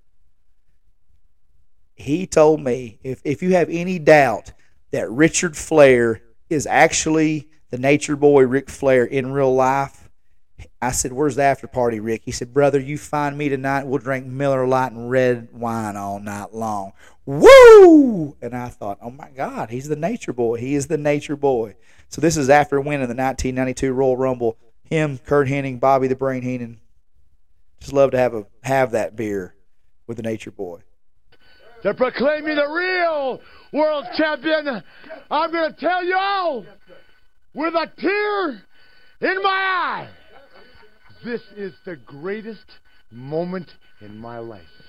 he told me if, if you have any doubt that Richard Flair is actually the nature boy Ric Flair in real life, I said, Where's the after party, Rick? He said, Brother, you find me tonight, we'll drink Miller Lite and red wine all night long. Woo! And I thought, Oh my God, he's the nature boy. He is the nature boy. So this is after winning the 1992 Royal Rumble. Him, Curt Hennig, Bobby the Brain Heenan. Just love to have a have that beer with the nature boy. to proclaim me the real world champion. I'm going to tell you all with a tear in my eye. This is the greatest moment in my life.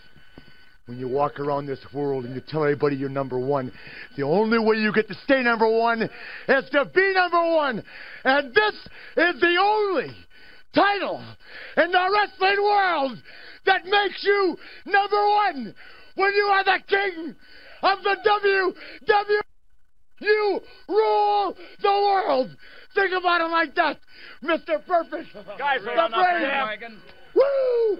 When you walk around this world and you tell everybody you're number one, the only way you get to stay number one is to be number one. And this is the only title in the wrestling world that makes you number one when you are the king of the WWE. You rule the world. Think about it like that, Mr. Perfect. Guys, the hold Woo! Woo!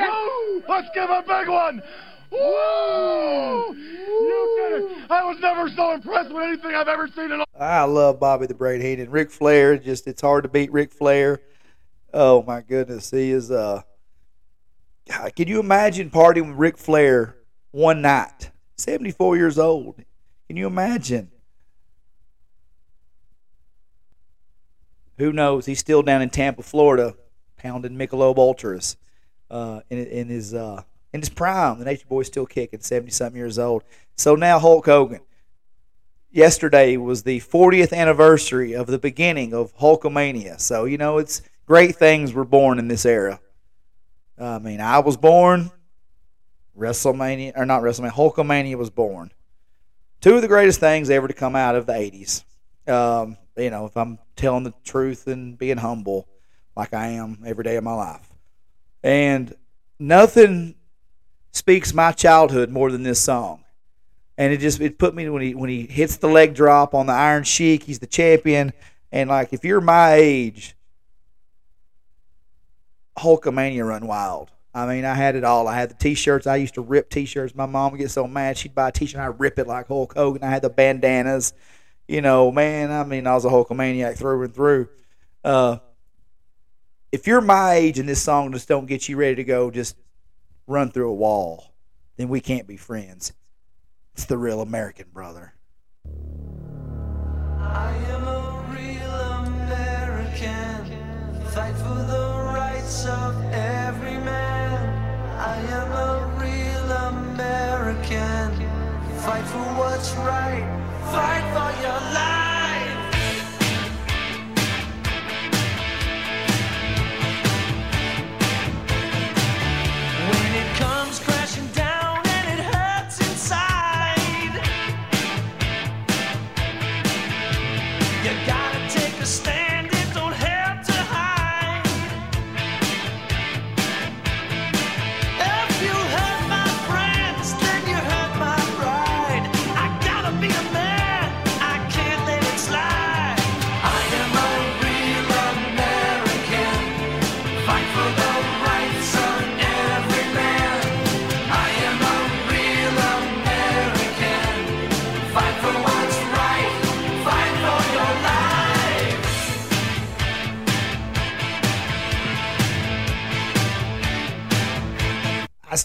Woo! Let's give a big one. Woo! You did it. I was never so impressed with anything I've ever seen in all. I love Bobby the Brain Heenan. Ric Flair, just it's hard to beat Ric Flair. Oh my goodness, he is. Uh, God, can you imagine partying with Ric Flair one night? Seventy-four years old. Can you imagine? Who knows? He's still down in Tampa, Florida, pounding Michelob Ultras uh, in, in his uh, in his prime. The Nature Boy's still kicking, seventy something years old. So now Hulk Hogan yesterday was the 40th anniversary of the beginning of Hulkamania. So, you know, it's great things were born in this era. I mean, I was born, WrestleMania, or not WrestleMania, Hulkamania was born. Two of the greatest things ever to come out of the 80s. Um, you know, if I'm telling the truth and being humble, like I am every day of my life. And nothing speaks my childhood more than this song and it just it put me when he when he hits the leg drop on the Iron Sheik, he's the champion, and like if you're my age, Hulkamania run wild. I mean, I had it all. I had the T-shirts. I used to rip T-shirts. My mom would get so mad. She'd buy a T-shirt. and I'd rip it like Hulk Hogan. I had the bandanas. You know, man. I mean, I was a Hulkamaniac through and through. Uh, if you're my age and this song just don't get you ready to go, just run through a wall, then we can't be friends. It's the real American brother. I am a real American. Fight for the rights of every man. I am a real American. Fight for what's right. Fight for your life.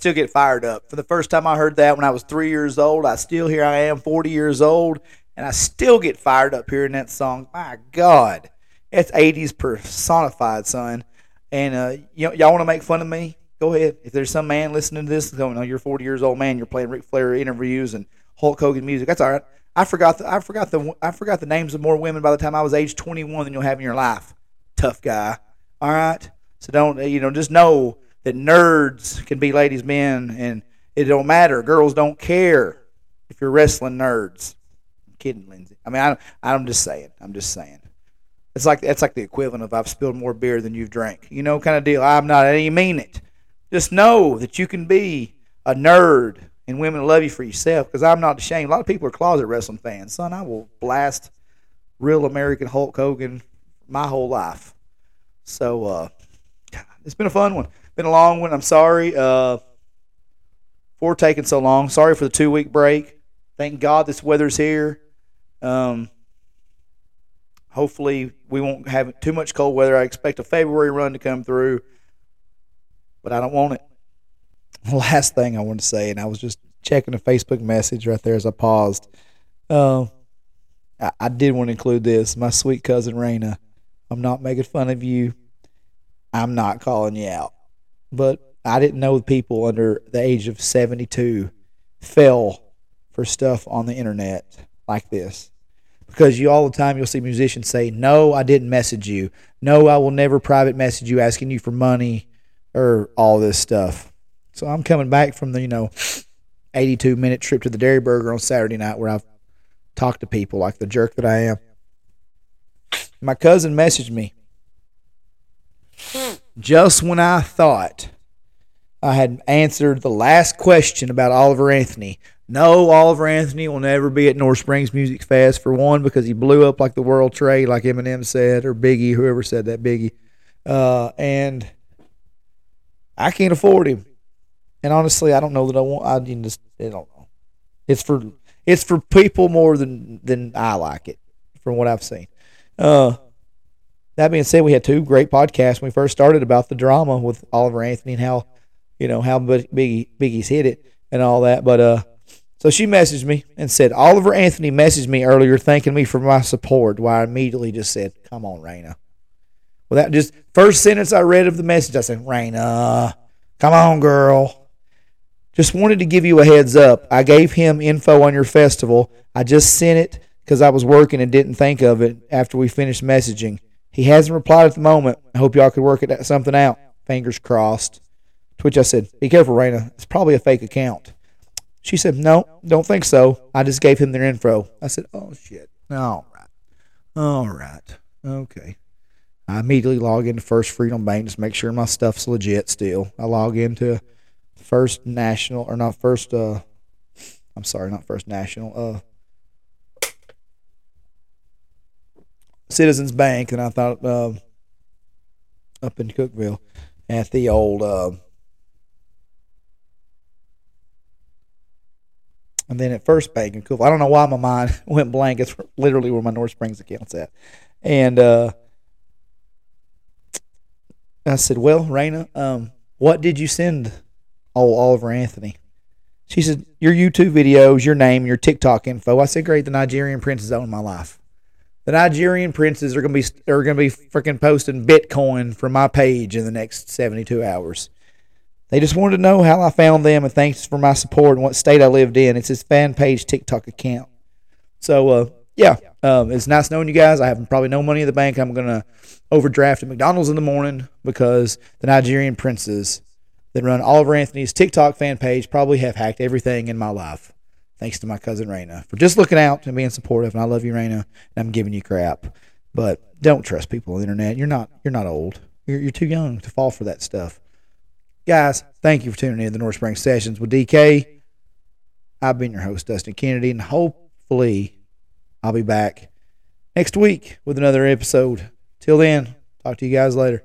Still get fired up. For the first time I heard that when I was three years old, I still here I am, 40 years old, and I still get fired up hearing that song. My God, it's 80s personified, son. And uh, y- y'all want to make fun of me? Go ahead. If there's some man listening to this going, "Oh, you're 40 years old man, you're playing Ric Flair interviews and Hulk Hogan music," that's all right. I forgot the I forgot the I forgot the names of more women by the time I was age 21 than you'll have in your life. Tough guy. All right. So don't you know? Just know that nerds can be ladies' men, and it don't matter. Girls don't care if you're wrestling nerds. I'm kidding, Lindsay. I mean, I, I'm just saying. I'm just saying. It's like that's like the equivalent of I've spilled more beer than you've drank. You know, kind of deal. I'm not. I didn't mean it. Just know that you can be a nerd and women love you for yourself. Because I'm not ashamed. A lot of people are closet wrestling fans. Son, I will blast real American Hulk Hogan my whole life. So uh, it's been a fun one. Been a long one. I'm sorry uh, for taking so long. Sorry for the two week break. Thank God this weather's here. Um, hopefully we won't have too much cold weather. I expect a February run to come through, but I don't want it. Last thing I want to say, and I was just checking a Facebook message right there as I paused. Uh, I, I did want to include this. My sweet cousin Raina. I'm not making fun of you. I'm not calling you out. But I didn't know people under the age of 72 fell for stuff on the internet like this. because you all the time you'll see musicians say, "No, I didn't message you. No, I will never private message you asking you for money or all this stuff." So I'm coming back from the you know 82 minute trip to the Dairy Burger on Saturday night where I've talked to people like the jerk that I am. My cousin messaged me just when I thought I had answered the last question about Oliver Anthony. No, Oliver Anthony will never be at North Springs Music Fest for one because he blew up like the World Trade, like Eminem said, or Biggie, whoever said that, Biggie. Uh, and I can't afford him. And honestly, I don't know that I want. I just I don't know. It's for it's for people more than than I like it, from what I've seen. Uh, that being said, we had two great podcasts when we first started about the drama with Oliver Anthony and how, you know, how Biggie Biggie's hit it and all that. But uh, so she messaged me and said Oliver Anthony messaged me earlier thanking me for my support. Why I immediately just said, "Come on, Raina." Well, that just first sentence I read of the message, I said, "Raina, come on, girl." Just wanted to give you a heads up. I gave him info on your festival. I just sent it because I was working and didn't think of it after we finished messaging. He hasn't replied at the moment. I hope y'all could work it something out. Fingers crossed. To which I said, Be careful, Raina. It's probably a fake account. She said, No, don't think so. I just gave him their info. I said, Oh, shit. All right. All right. Okay. I immediately log into First Freedom Bank just make sure my stuff's legit still. I log into First National, or not First, uh, I'm sorry, not First National, uh, Citizens Bank, and I thought uh, up in Cookeville at the old, uh, and then at First Bank in Cookeville. I don't know why my mind went blank. It's literally where my North Springs account's at, and uh, I said, "Well, Raina, um, what did you send old Oliver Anthony?" She said, "Your YouTube videos, your name, your TikTok info." I said, "Great, the Nigerian princes own my life." The Nigerian princes are gonna be are gonna be freaking posting Bitcoin from my page in the next seventy two hours. They just wanted to know how I found them and thanks for my support and what state I lived in. It's his fan page TikTok account. So uh, yeah, um, it's nice knowing you guys. I have probably no money in the bank. I'm gonna overdraft at McDonald's in the morning because the Nigerian princes that run Oliver Anthony's TikTok fan page probably have hacked everything in my life thanks to my cousin Raina for just looking out and being supportive. And I love you, Raina, and I'm giving you crap. But don't trust people on the internet. You're not you're not old. You're, you're too young to fall for that stuff. Guys, thank you for tuning in to the North Spring Sessions with DK. I've been your host, Dustin Kennedy, and hopefully I'll be back next week with another episode. Till then, talk to you guys later.